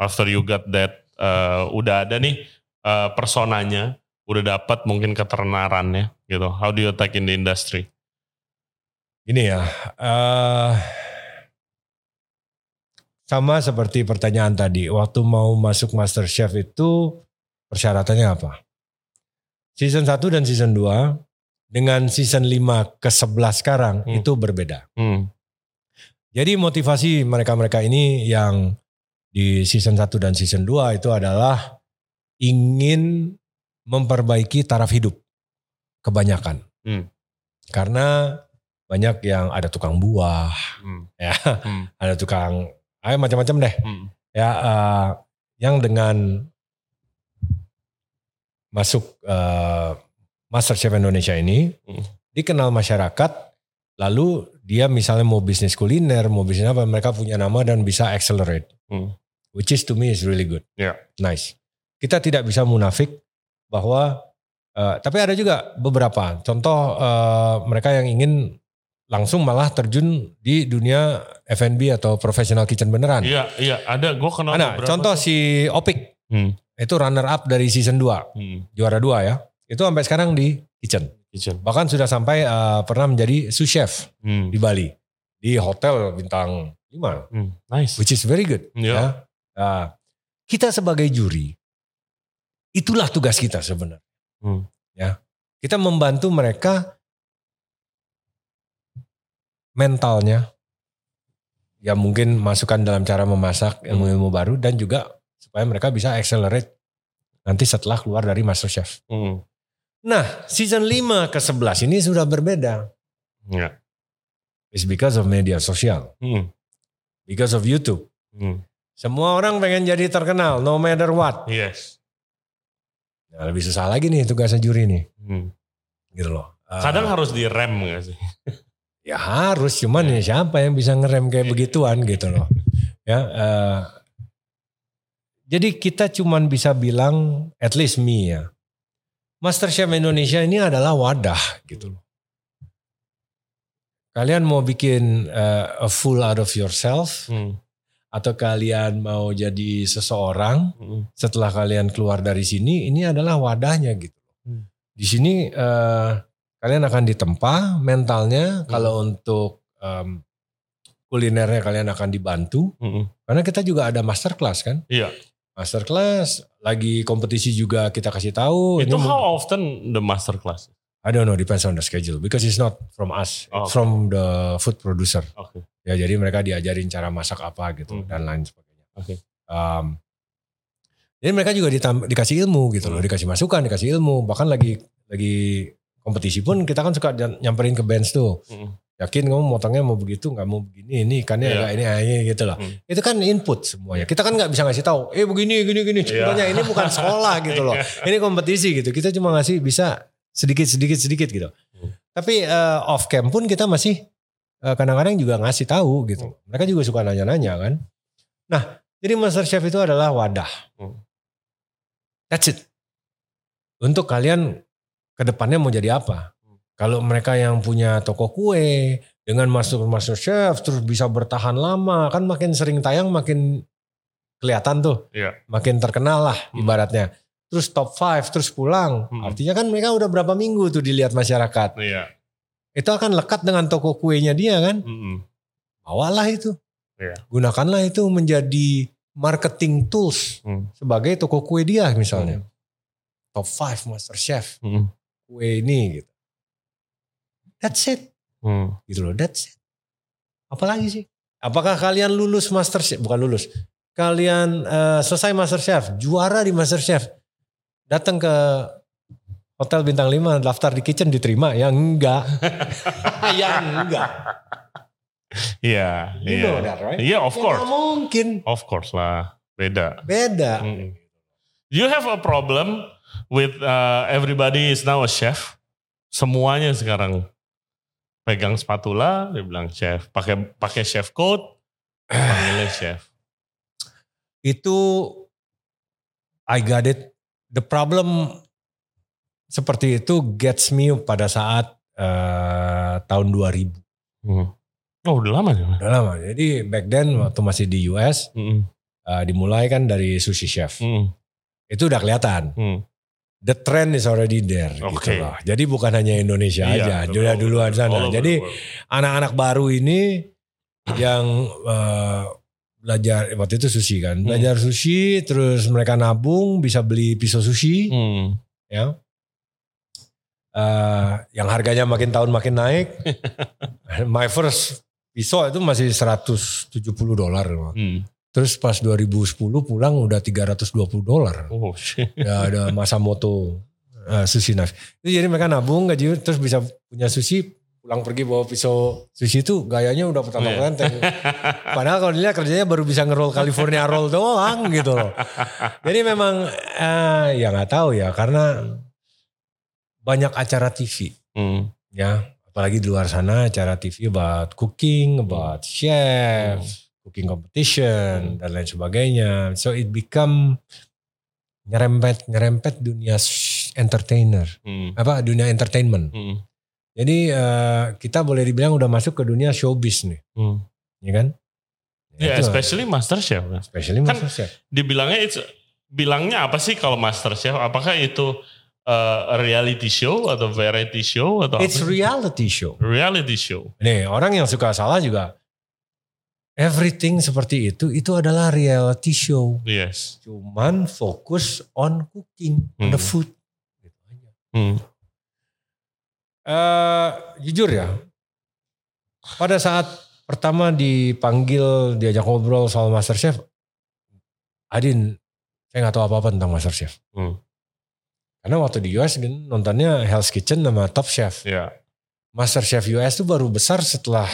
after you got that eh, udah ada nih eh, personanya, udah dapat mungkin ketenarannya gitu. How do you attack in the industry? Gini ya, eh sama seperti pertanyaan tadi, waktu mau masuk Master Chef itu persyaratannya apa? Season 1 dan season 2 dengan season 5 ke 11 sekarang Hmm. itu berbeda. Hmm. Jadi motivasi mereka-mereka ini yang di season 1 dan season 2 itu adalah ingin memperbaiki taraf hidup kebanyakan. Hmm. Karena banyak yang ada tukang buah, Hmm. ya, Hmm. ada tukang, ayo macam-macam deh. Hmm. Ya, eh, yang dengan masuk eh, Master Chef Indonesia ini Hmm. dikenal masyarakat, lalu dia misalnya mau bisnis kuliner, mau bisnis apa, mereka punya nama dan bisa accelerate, Hmm. which is to me is really good, Ya. nice. Kita tidak bisa munafik bahwa, eh, tapi ada juga beberapa contoh eh, mereka yang ingin langsung malah terjun di dunia F&B atau professional kitchen beneran. Iya, iya, ada. Gue kenal Ada, contoh tuh. si Opik, Hmm. itu runner up dari season 2, Hmm. juara 2 ya. Itu sampai sekarang di kitchen. Kitchen. Bahkan sudah sampai eh, pernah menjadi sous chef Hmm. di Bali. Di hotel bintang 5, Hmm. Nice. which is very good. Iya. Ya. Nah, kita sebagai juri, itulah tugas kita sebenarnya. Hmm. Ya, kita membantu mereka mentalnya, ya mungkin masukan dalam cara memasak ilmu-ilmu baru dan juga supaya mereka bisa accelerate nanti setelah keluar dari MasterChef. Hmm. Nah, season 5 ke 11 ini sudah berbeda. Ya. It's because of media sosial, Hmm. because of YouTube. Hmm. Semua orang pengen jadi terkenal, no matter what. Yes. Nah, lebih susah lagi nih tugasnya juri nih, Hmm. gitu loh. Uh, Kadang harus direm gak sih? ya harus, cuman ya siapa yang bisa ngerem kayak begituan gitu loh. Ya, uh, jadi kita cuman bisa bilang, at least me ya, MasterChef Indonesia ini adalah wadah gitu loh. Kalian mau bikin uh, a full out of yourself, Hmm. atau kalian mau jadi seseorang, Hmm. setelah kalian keluar dari sini, ini adalah wadahnya gitu. Hmm. Di sini eh, kalian akan ditempa mentalnya. Hmm. Kalau untuk em, kulinernya kalian akan dibantu. Hmm. Karena kita juga ada masterclass kan. Iya. Masterclass, lagi kompetisi juga kita kasih tahu. Itu Ini how often the master class? I don't know, depends on the schedule. Because it's not from us, Oh, it's from the food producer. Oke. Ya jadi mereka diajarin cara masak apa gitu Hmm. dan lain sebagainya. Oke. Um, jadi mereka juga ditam- dikasih ilmu gitu loh, Hmm. dikasih masukan, dikasih ilmu. Bahkan lagi lagi kompetisi pun kita kan suka nyamperin ke bench tuh. Hmm. Yakin kamu motongnya mau begitu, nggak mau begini, ini ikannya Iya. agak ini, ini gitu loh. Hmm. Itu kan input semuanya. Kita kan nggak bisa ngasih tahu, eh begini, gini, gini. Iya. Sebenarnya ini bukan sekolah gitu loh. Ini kompetisi gitu. Kita cuma ngasih bisa sedikit, sedikit, sedikit gitu. Hmm. Tapi eh, off cam pun kita masih eh, kadang-kadang juga ngasih tahu gitu. Hmm. Mereka juga suka nanya-nanya kan. Nah, jadi Master Chef itu adalah wadah. Hmm. That's it. Untuk kalian ke depannya mau jadi apa? Hmm. Kalau mereka yang punya toko kue dengan masuk Master Chef terus bisa bertahan lama, kan makin sering tayang makin kelihatan tuh, Iya. makin terkenal lah Hmm. ibaratnya. Terus top 5 terus pulang. Hmm. Artinya kan mereka udah berapa minggu tuh dilihat masyarakat. Iya. Itu akan lekat dengan toko kuenya dia kan. Hmm. Bawalah itu. Iya. Gunakanlah itu menjadi marketing tools Hmm. sebagai toko kue dia misalnya. Top 5 Master Chef Hmm. kue ini gitu. That's it. Hmm. Gitu loh, that's it. Apalagi sih? Apakah kalian lulus Master Chef? Bukan lulus. Kalian eh, selesai Master Chef, juara di Master Chef. Datang ke Hotel Bintang 5 daftar di kitchen diterima? Ya enggak. ya enggak. Iya. You Iya. know that, right? Iya, of Ya course. mungkin. Of course lah. Beda. Beda. Mm. You have a problem with uh, everybody is now a chef. Semuanya sekarang pegang spatula, dia bilang chef. Pakai pakai chef coat, Panggilnya chef. Itu I got it. The problem seperti itu gets me pada saat eh, tahun 2000. Hmm. Oh udah lama sih. Udah lama. Jadi back then waktu masih di US Hmm. eh, dimulai kan dari sushi chef. Hmm. Itu udah kelihatan. Hmm. The trend is already there Oke. gitu loh. Jadi bukan hanya Indonesia Iya, aja, betul, udah duluan sana. Jadi anak-anak baru ini yang eh, belajar waktu itu sushi kan, Hmm. belajar sushi, terus mereka nabung bisa beli pisau sushi, Hmm. ya, Eh, yang harganya makin tahun makin naik. My first pisau itu masih 170 dolar, Hmm. Terus pas 2010 pulang udah 320 dolar. Oh shit. Ya ada masa moto eh, sushi knife. Jadi mereka nabung gaji terus bisa punya sushi pulang pergi bawa pisau sushi itu gayanya udah petang Iya. renteng. Padahal kalau dilihat kerjanya baru bisa ngerol California roll doang gitu loh. Jadi memang eh, ya nggak tahu ya karena banyak acara TV Hmm. ya apalagi di luar sana acara TV about cooking, about chef, cooking competition dan lain sebagainya. So it become nyerempet nyerempet dunia entertainer Hmm. apa dunia entertainment. Hmm. Jadi eh, kita boleh dibilang udah masuk ke dunia showbiz nih, Hmm. ya kan? Ya, Itu, especially Master Chef. kan. especially kan- Master Chef. Dibilangnya itu bilangnya apa sih kalau Master Chef? Apakah itu uh, reality show atau variety show atau It's apa? reality show. reality show. Nih orang yang suka salah juga. Everything seperti itu itu adalah reality show. Yes. Cuman fokus on cooking, on the Hmm. food. Gitu aja. Hmm. Eh, jujur ya, pada saat pertama dipanggil diajak ngobrol soal MasterChef, Adin, saya nggak tahu apa-apa tentang MasterChef. Hmm. Karena waktu di US kan nontonnya Hell's Kitchen sama Top Chef. Ya. MasterChef US itu baru besar setelah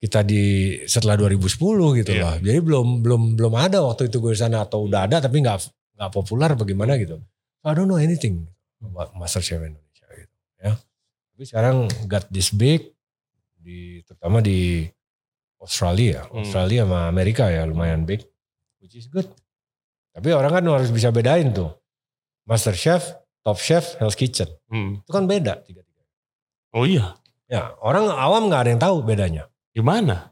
kita di setelah 2010 gitu Iya. loh. Jadi belum belum belum ada waktu itu gue di sana atau udah ada tapi nggak nggak populer bagaimana gitu. I don't know anything about MasterChef Indonesia gitu ya. Tapi sekarang got this big di terutama di Australia, Hmm. Australia sama Amerika ya lumayan big, which is good. Tapi orang kan harus bisa bedain tuh. MasterChef, Top Chef, Hell's Kitchen. Hmm. Itu kan beda tiga-tiga. Oh iya. Ya, orang awam nggak ada yang tahu bedanya. Gimana?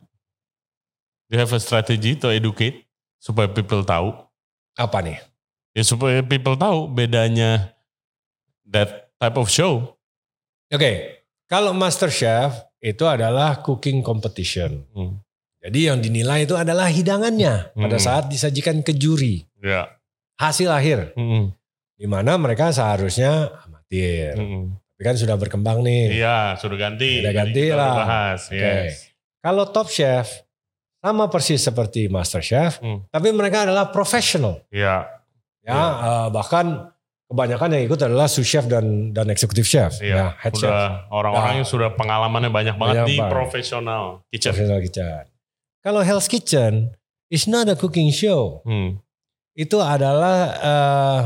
You have a strategy to educate supaya people tahu. Apa nih? Ya supaya people tahu bedanya that type of show. Oke, kalau Master Chef itu adalah cooking competition. Hmm. Jadi yang dinilai itu adalah hidangannya pada Hmm. saat disajikan ke juri. Ya. Hasil akhir, Hmm. di mana mereka seharusnya amatir. Hmm. Tapi kan sudah berkembang nih. Iya, sudah ganti. Sudah ganti lah. Bahas. Oke. Yes. Kalau Top Chef, sama persis seperti Master Chef, Hmm. tapi mereka adalah profesional. Iya. Ya, eh, bahkan kebanyakan yang ikut adalah sous chef dan dan eksekutif chef, Iya. ya, head chef. Udah orang-orang yang sudah pengalamannya banyak banget Banyak di profesional kitchen. Professional kitchen. Kalau Hell's Kitchen, it's not a cooking show. Hmm. Itu adalah eh,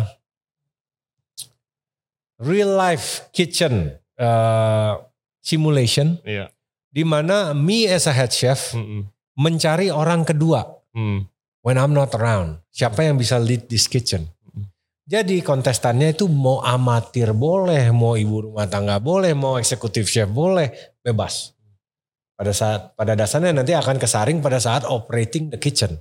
real life kitchen eh, simulation, Iya. Di mana me as a head chef Hmm. mencari orang kedua Hmm. when I'm not around. Siapa yang bisa lead this kitchen? Hmm. Jadi kontestannya itu mau amatir boleh, mau ibu rumah tangga boleh, mau eksekutif chef boleh, bebas. Pada saat pada dasarnya nanti akan kesaring pada saat operating the kitchen.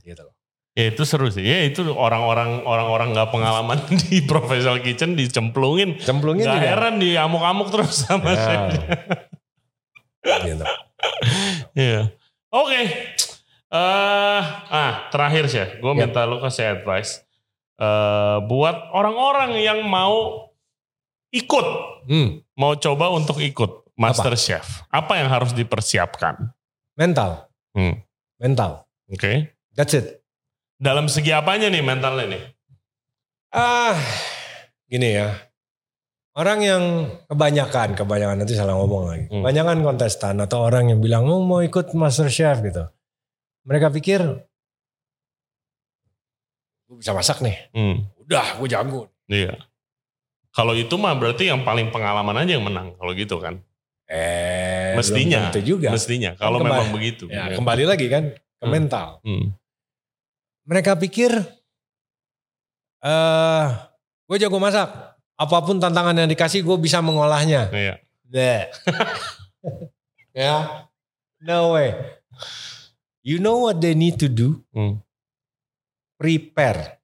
Gitu loh. Ya itu seru sih. Ya itu orang-orang orang-orang nggak pengalaman di professional kitchen dicemplungin. Cemplungin Gak juga. heran di amuk-amuk terus sama Ya. Gitu. Iya. Oke. Eh, ah terakhir sih, gue Ya. minta lu kasih advice eh buat orang-orang yang mau ikut, Hmm, mau coba untuk ikut Master Chef. Apa yang harus dipersiapkan? mental, Hmm. mental. Oke. That's it. Dalam segi apanya nih mentalnya nih? Ah, gini ya. Orang yang kebanyakan, kebanyakan nanti salah ngomong lagi. Hmm. Kebanyakan kontestan atau orang yang bilang oh, mau ikut Master Chef gitu. Mereka pikir, gue bisa masak nih. Hmm. Udah, gue jago. Iya. Kalau itu mah berarti yang paling pengalaman aja yang menang kalau gitu kan. Eh, Mestinya, tentu juga. mestinya. Kalau Kembali- memang begitu. Ya, kembali lagi kan ke Hmm. mental. Hmm. Mereka pikir eh gue jago masak. Apa pun tantangan yang dikasih gue bisa mengolahnya. Iya. Bleh. ya. No way. You know what they need to do? Hmm. Prepare.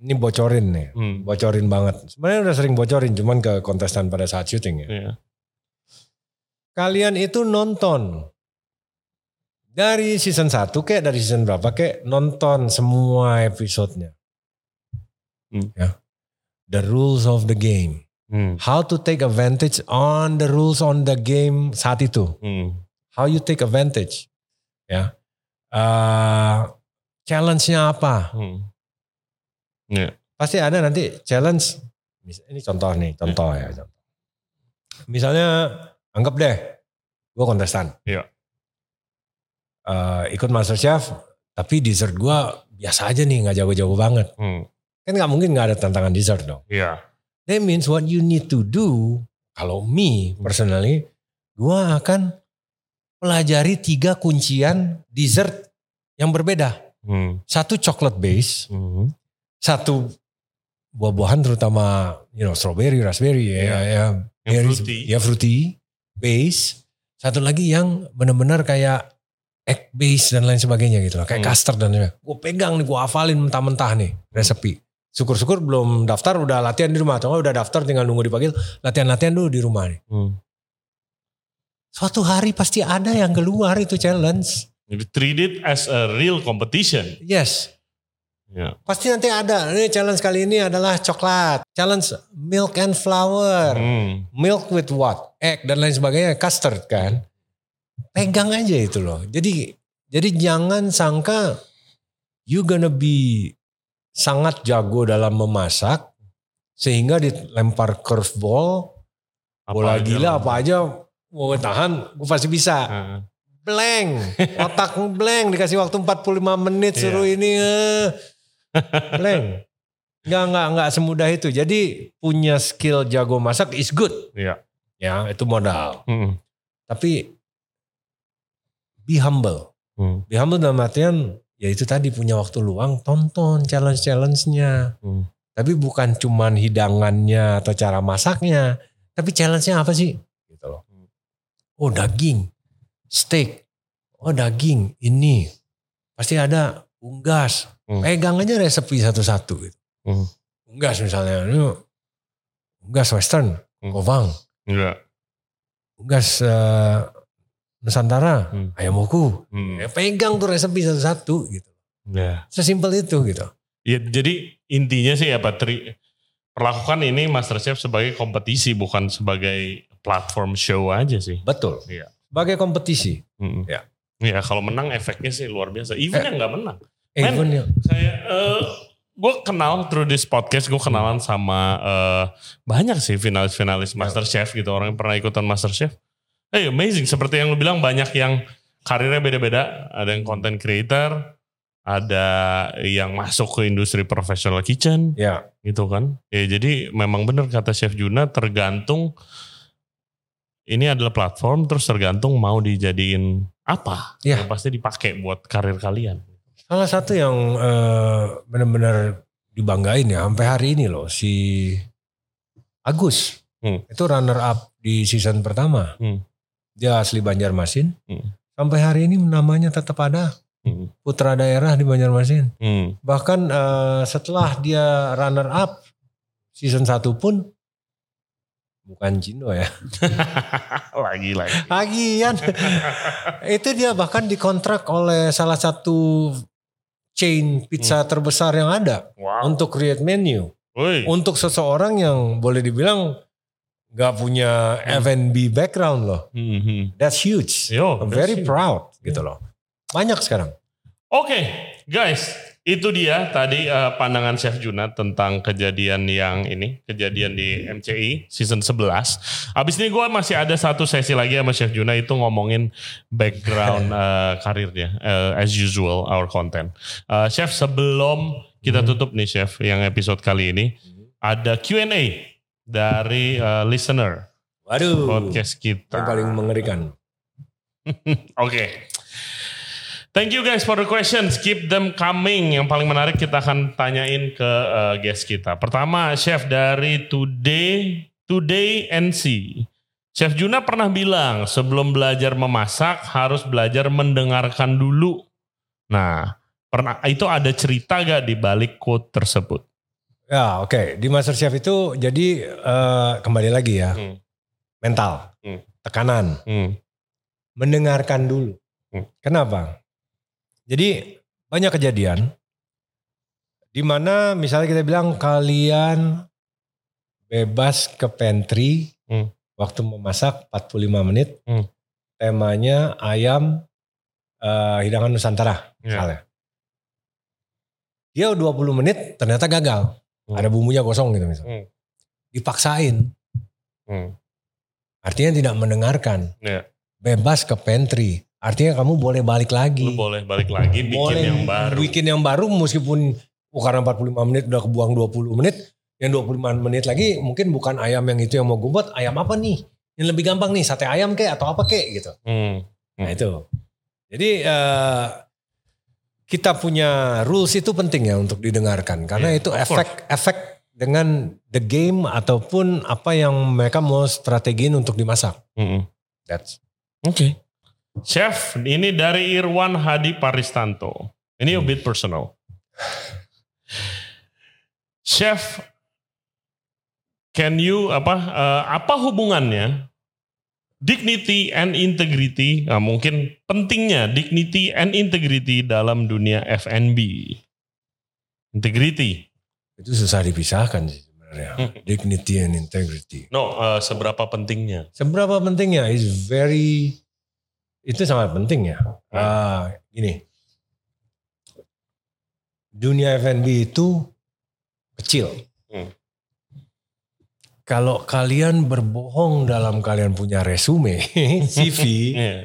Ini bocorin nih. Hmm. Bocorin banget. Sebenarnya udah sering bocorin cuman ke kontestan pada saat syuting ya. Iya. Kalian itu nonton dari season 1 kayak dari season berapa kayak nonton semua episodenya. Hmm. Ya. The rules of the game. Hmm. How to take advantage on the rules on the game saat itu. Hmm. How you take advantage. Ya. Eh, challenge-nya apa? Hmm. Iya. Pasti ada nanti challenge. Ini contoh nih, contoh ya. contoh. Misalnya anggap deh, gue kontestan. Iya. Eh, ikut MasterChef, tapi dessert gue biasa aja nih, nggak jago-jago banget. Hmm. Kan nggak mungkin nggak ada tantangan dessert dong. Iya. That means what you need to do, kalau me personally, gue akan pelajari tiga kuncian dessert yang berbeda. Hmm. Satu chocolate base, Hmm. satu buah-buahan terutama you know strawberry, raspberry ya, Iya. ya, Yang berries, fruity. ya fruity base. Satu lagi yang benar-benar kayak egg base dan lain sebagainya gitu loh, kayak Hmm. custard dan lain Gue pegang nih, gue hafalin mentah-mentah nih resepi. Syukur-syukur belum daftar udah latihan di rumah atau nggak udah daftar tinggal nunggu dipanggil latihan-latihan dulu di rumah nih. Hmm. Suatu hari pasti ada yang keluar itu challenge. Jadi treat it as a real competition. Yes, Ya. pasti nanti ada. Ini challenge kali ini adalah coklat. Challenge milk and flour. Hmm. Milk with what? Egg dan lain sebagainya. Custard kan. Pegang aja itu loh. Jadi jadi jangan sangka you gonna be sangat jago dalam memasak sehingga dilempar curveball, bola aja gila apa aja mau tahan gue pasti bisa. Ah. Blank. Otak blank dikasih waktu 45 menit suruh ini eh. blank. Enggak enggak enggak semudah itu. Jadi punya skill jago masak is good. Iya. Ya, itu modal. Hmm. Tapi be humble. Hmm. Be humble dalam artian ya itu tadi punya waktu luang tonton challenge-challenge-nya. Hmm. Tapi bukan cuman hidangannya atau cara masaknya, tapi challenge-nya apa sih? Gitu loh. Oh, daging, steak. Oh, daging ini. Pasti ada unggas. Hmm. Pegang aja resepi satu-satu gitu. Hmm. Unggas misalnya, ini unggas western, Hmm. govang. Iya. Unggas eh, Nusantara, Hmm. ayam woku. Hmm. Ya, pegang tuh resepi satu-satu gitu. Ya. Sesimpel itu gitu. Ya, jadi intinya sih apa tri perlakukan ini MasterChef sebagai kompetisi bukan sebagai platform show aja sih. Betul. Iya. Sebagai kompetisi. Mm-mm. Ya. Ya kalau menang efeknya sih luar biasa. Even Eh. yang nggak menang. Eh, even ya- Kayak gue kenal through this podcast gue kenalan sama eh, banyak sih finalis-finalis MasterChef gitu orang yang pernah ikutan MasterChef. Hey amazing seperti yang lu bilang banyak yang karirnya beda-beda. Ada yang content creator, ada yang masuk ke industri professional kitchen ya. gitu kan. Ya jadi memang benar kata Chef Juna tergantung ini adalah platform terus tergantung mau dijadiin apa. Ya. Yang pasti dipakai buat karir kalian. Salah satu yang eh, benar-benar dibanggain ya sampai hari ini loh si Agus. Hmm. Itu runner up di season pertama. Hmm. Dia asli Banjarmasin. Hmm. Sampai hari ini namanya tetap ada. Hmm. Putra daerah di Banjarmasin. Hmm. Bahkan eh, setelah dia runner up season 1 pun bukan Cino ya. lagi lagi. Lagian itu dia bahkan dikontrak oleh salah satu chain pizza terbesar yang ada Wow. untuk create menu. Woi. Untuk seseorang yang boleh dibilang nggak punya F&B background loh. Hmm, hmm. That's huge. Yo, I'm that's very huge. proud gitu loh. Banyak sekarang. Oke, guys, itu dia tadi eh, pandangan Chef Juna tentang kejadian yang ini, kejadian di MCI season 11. Abis ini gue masih ada satu sesi lagi sama Chef Juna itu ngomongin background eh, karirnya, eh, as usual our content. Eh, Chef sebelum kita tutup nih Chef, yang episode kali ini ada Q&A dari eh, listener. Waduh. podcast kita. Yang paling mengerikan. Oke. Thank you guys for the questions. Keep them coming. Yang paling menarik kita akan tanyain ke uh, guest kita. Pertama, chef dari Today Today NC. Chef Juna pernah bilang sebelum belajar memasak harus belajar mendengarkan dulu. Nah, pernah itu ada cerita gak di balik quote tersebut? Ya oke. Okay. Di Master Chef itu jadi uh, kembali lagi ya. Hmm. Mental. Hmm. Tekanan. Hmm. Mendengarkan dulu. Hmm. Kenapa? Jadi banyak kejadian di mana misalnya kita bilang kalian bebas ke pantry Hmm. waktu memasak 45 menit. Hmm. Temanya ayam uh, hidangan Nusantara Ya. misalnya. Dia 20 menit ternyata gagal. Hmm. Ada bumbunya kosong gitu misalnya. Hmm. Dipaksain. Hmm. Artinya tidak mendengarkan. Ya. Bebas ke pantry. Artinya kamu boleh balik lagi. Lu boleh balik lagi bikin boleh yang baru. bikin yang baru meskipun oh, karena 45 menit udah kebuang 20 menit. Yang 25 menit lagi mungkin bukan ayam yang itu yang mau gue buat. Ayam apa nih? Yang lebih gampang nih sate ayam kek atau apa kek gitu. Hmm. Nah itu. Jadi eh, kita punya rules itu penting ya untuk didengarkan. Karena Yeah, itu efek efek dengan the game ataupun apa yang mereka mau strategiin untuk dimasak. Hmm. That's Oke. Chef, ini dari Irwan Hadi Paristanto. Ini a bit personal. Chef, can you apa eh, apa hubungannya dignity and integrity? Nah, mungkin pentingnya dignity and integrity dalam dunia F&B. Integrity. itu susah dipisahkan sih sebenarnya. Dignity and integrity. No, eh, seberapa pentingnya? Seberapa pentingnya? Is very itu sangat penting ya. Ah, gini. Dunia F&B itu kecil. Hmm. Kalau kalian berbohong dalam kalian punya resume, CV, Iya.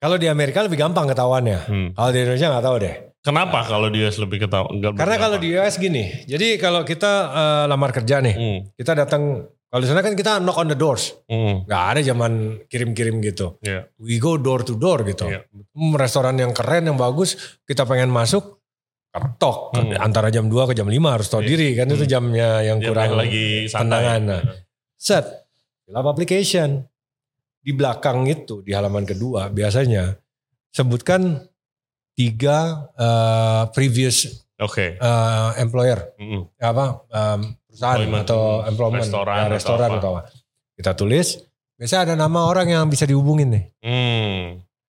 kalau di Amerika lebih gampang ketahuannya. Hmm. Kalau di Indonesia nggak tahu deh. Kenapa kalau dia lebih ketahuan? Karena kalau di US gini, jadi kalau kita eh, lamar kerja nih, Hmm. kita datang, kalau di sana kan kita knock on the doors. Hmm. Nggak ada zaman kirim-kirim gitu. Iya. We go door to door gitu. Hmm, Restoran yang keren, yang bagus, kita pengen masuk, ketok. Hmm. Antara jam 2 ke jam 5 harus tahu Iya. diri kan itu Hmm. jamnya yang Dia kurang lagi santai. tendangan. Nah, set, fill up application. Di belakang itu, di halaman kedua biasanya sebutkan tiga eh, previous Oke. eh, employer Mm-mm. apa em, perusahaan Employment. atau employment Restoran ya, atau restoran apa. atau apa. Kita tulis, biasa ada nama orang yang bisa dihubungin nih. Hmm.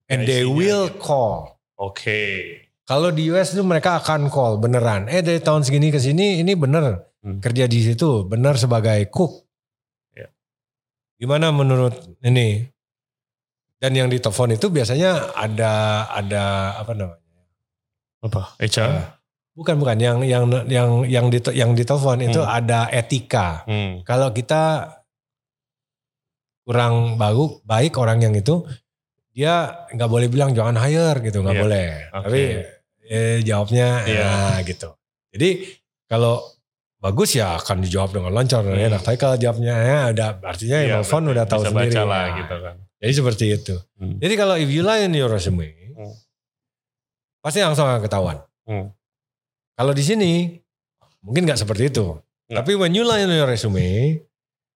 And Ya, they will call. Oke. Kalau di US itu mereka akan call beneran. Eh dari tahun segini ke sini ini bener Hmm. kerja di situ, bener sebagai cook. Ya. Gimana menurut ini? Dan yang ditelepon itu biasanya ada ada apa namanya? Apa? HR? Eh, Bukan bukan yang yang yang yang di yang ditelepon itu Hmm. ada etika. Hmm. Kalau kita kurang bagus baik orang yang itu dia nggak boleh bilang jangan hire gitu nggak Iya. boleh. Oke. Tapi eh, jawabnya Iya. ya gitu. Jadi kalau bagus ya akan dijawab dengan lancar dan Hmm. enak. Tapi kalau jawabnya ya udah artinya Iya, nelfon berarti udah tahu bisa sendiri. baca lah Nah, gitu kan. Jadi seperti itu. Hmm. Jadi kalau if you lie in your resume, Hmm. pasti langsung akan ketahuan. Hmm. Kalau di sini mungkin nggak seperti itu. Nggak. Tapi when you lie in your resume,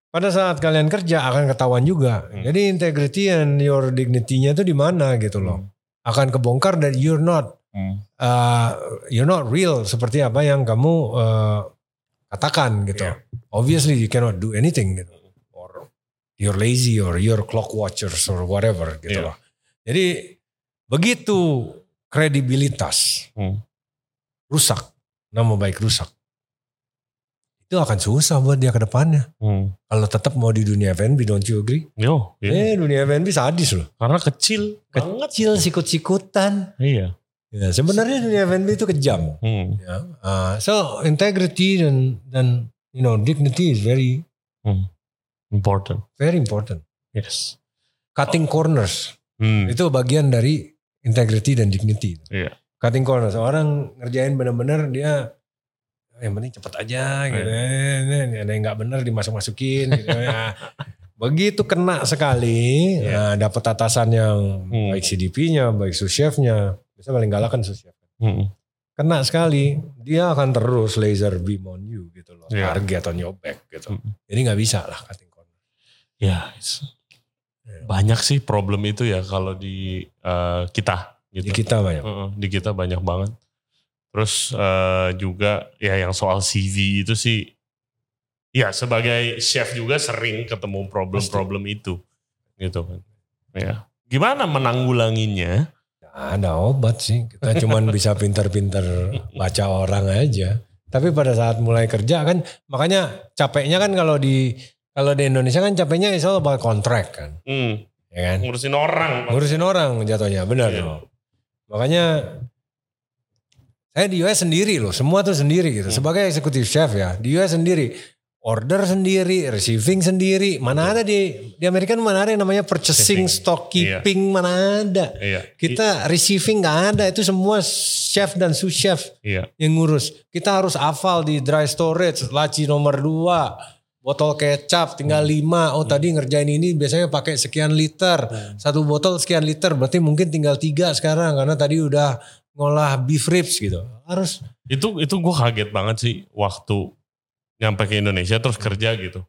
pada saat kalian kerja akan ketahuan juga. Hmm. Jadi integrity and your dignity-nya itu di mana gitu loh. Akan kebongkar dan you're not Hmm. uh, you're not real seperti apa yang kamu uh, katakan gitu. Yeah. Obviously you cannot do anything gitu. Or you're lazy or you're clock watchers or whatever gitu Yeah. loh. Jadi begitu kredibilitas Hmm. rusak, nama baik rusak. Itu akan susah buat dia ke depannya. Hmm. Kalau tetap mau di dunia F&B, don't you agree? Yo, iya. Eh, dunia F&B sadis loh. Karena kecil. banget. Kecil, sikut-sikutan. Iya. Ya, sebenarnya dunia F&B itu kejam. Hmm. Ya. Uh, so integrity dan dan you know dignity is very Important. very important. Yes. Cutting corners Hmm. itu bagian dari integrity dan dignity. Iya. Cutting corners orang ngerjain bener-bener dia yang penting cepet aja gitu. Eh, Ada yang nggak bener dimasuk-masukin gitu. Ya. Begitu kena sekali, Iya. nah, dapat atasan yang Hmm. baik CDP-nya, baik sous chef-nya. Bisa paling galak kan chef. Hmm. Kena sekali, dia akan terus laser beam on you gitu loh. Iya. Target on your back gitu. Hmm. Jadi nggak bisa lah cutting corner. Ya, Iya. banyak sih problem itu ya kalau di eh, kita gitu. Di kita banyak. Heeh, di kita banyak banget. Terus eh, juga ya yang soal CV itu sih, ya sebagai chef juga sering ketemu problem-problem itu, gitu kan. Ya, gimana menanggulanginya? Ada obat sih. Kita cuman bisa pinter-pinter baca orang aja. Tapi pada saat mulai kerja kan, makanya capeknya kan kalau di kalau di Indonesia kan capeknya it's all about contract kan, Hmm, ya kan? ngurusin orang. Ngurusin orang jatuhnya, benar Iya. loh. Makanya saya di US sendiri loh, semua tuh sendiri gitu. Hmm. Sebagai eksekutif chef ya, di US sendiri. Order sendiri, receiving sendiri. Mana ada di di Amerika mana ada yang namanya purchasing, stock keeping, mana ada. Iya, Kita receiving nggak ada, itu semua chef dan sous chef iya, yang ngurus. Kita harus hafal di dry storage, laci nomor 2, botol kecap tinggal Hmm. 5. Oh tadi ngerjain ini biasanya pakai sekian liter. Hmm. Satu botol sekian liter, berarti mungkin tinggal 3 sekarang karena tadi udah ngolah beef ribs gitu. Harus itu itu gue kaget banget sih waktu nyampe ke Indonesia terus kerja gitu.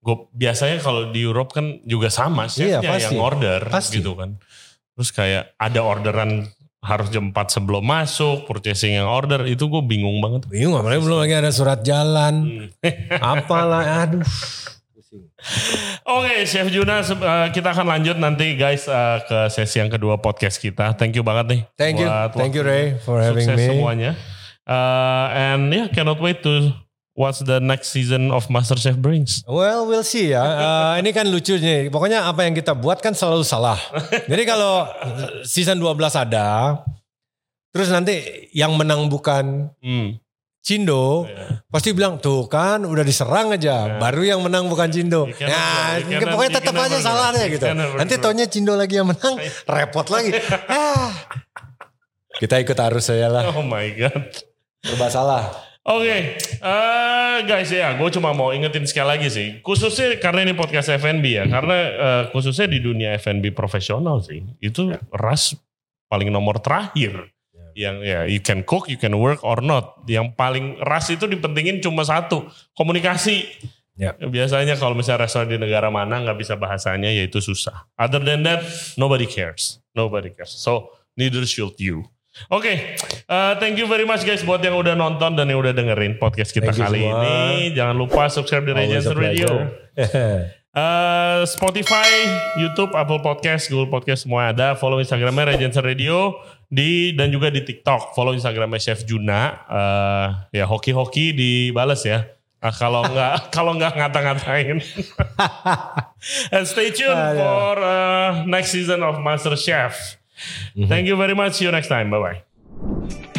Gue biasanya kalau di Europe kan juga sama chefnya Iya, pasti. yang order Pasti. gitu kan. Terus kayak ada orderan harus jam 4 sebelum masuk, purchasing yang order itu gue bingung banget. bingung apalagi belum lagi ada surat jalan. Hmm. Apalah aduh. Oke, Chef Juna, eh, kita akan lanjut nanti guys eh, ke sesi yang kedua podcast kita. Thank you banget nih. Thank you. Thank you. Ray for having Sukses me. semuanya. Uh, and yeah, cannot wait to watch the next season of MasterChef brings. Well, we'll see ya. Eh, ini kan lucu nih. Pokoknya apa yang kita buat kan selalu salah. Jadi kalau season 12 ada, terus nanti yang menang bukan Hmm. Cindo, Iya. pasti bilang tuh kan udah diserang aja. Baru yang menang bukan Cindo. Cannot- Nah, cannot- pokoknya tetap aja salah deh gitu. Nanti taunya Cindo lagi yang menang, repot lagi. Ah. Kita ikut arus saya lah. Oh my god. Serba salah. Oke, eh, guys ya, gue cuma mau ingetin sekali lagi sih, khususnya karena ini podcast F&B ya, karena eh, khususnya di dunia F&B profesional sih, itu ras paling nomor terakhir, yang ya you can cook, you can work or not, yang paling ras itu dipentingin cuma satu, komunikasi. Ya. Biasanya kalau misalnya restoran di negara mana nggak bisa bahasanya, ya itu susah. Other than that, nobody cares, nobody cares. So neither should you. Oke, eh, thank you very much guys buat yang udah nonton dan yang udah dengerin podcast kita Thank kali ini. Jangan lupa subscribe di Regency Radio. Eh, Spotify, YouTube, Apple Podcast, Google Podcast semua ada. Follow Instagramnya Regency Radio di dan juga di TikTok. Follow Instagramnya Chef Juna. Eh, ya hoki-hoki dibales ya. Ah, kalau nggak kalau nggak ngata-ngatain. And stay tuned Aduh. for uh, next season of Master Chef. Mm-hmm. Thank you very much. See you next time. Bye bye.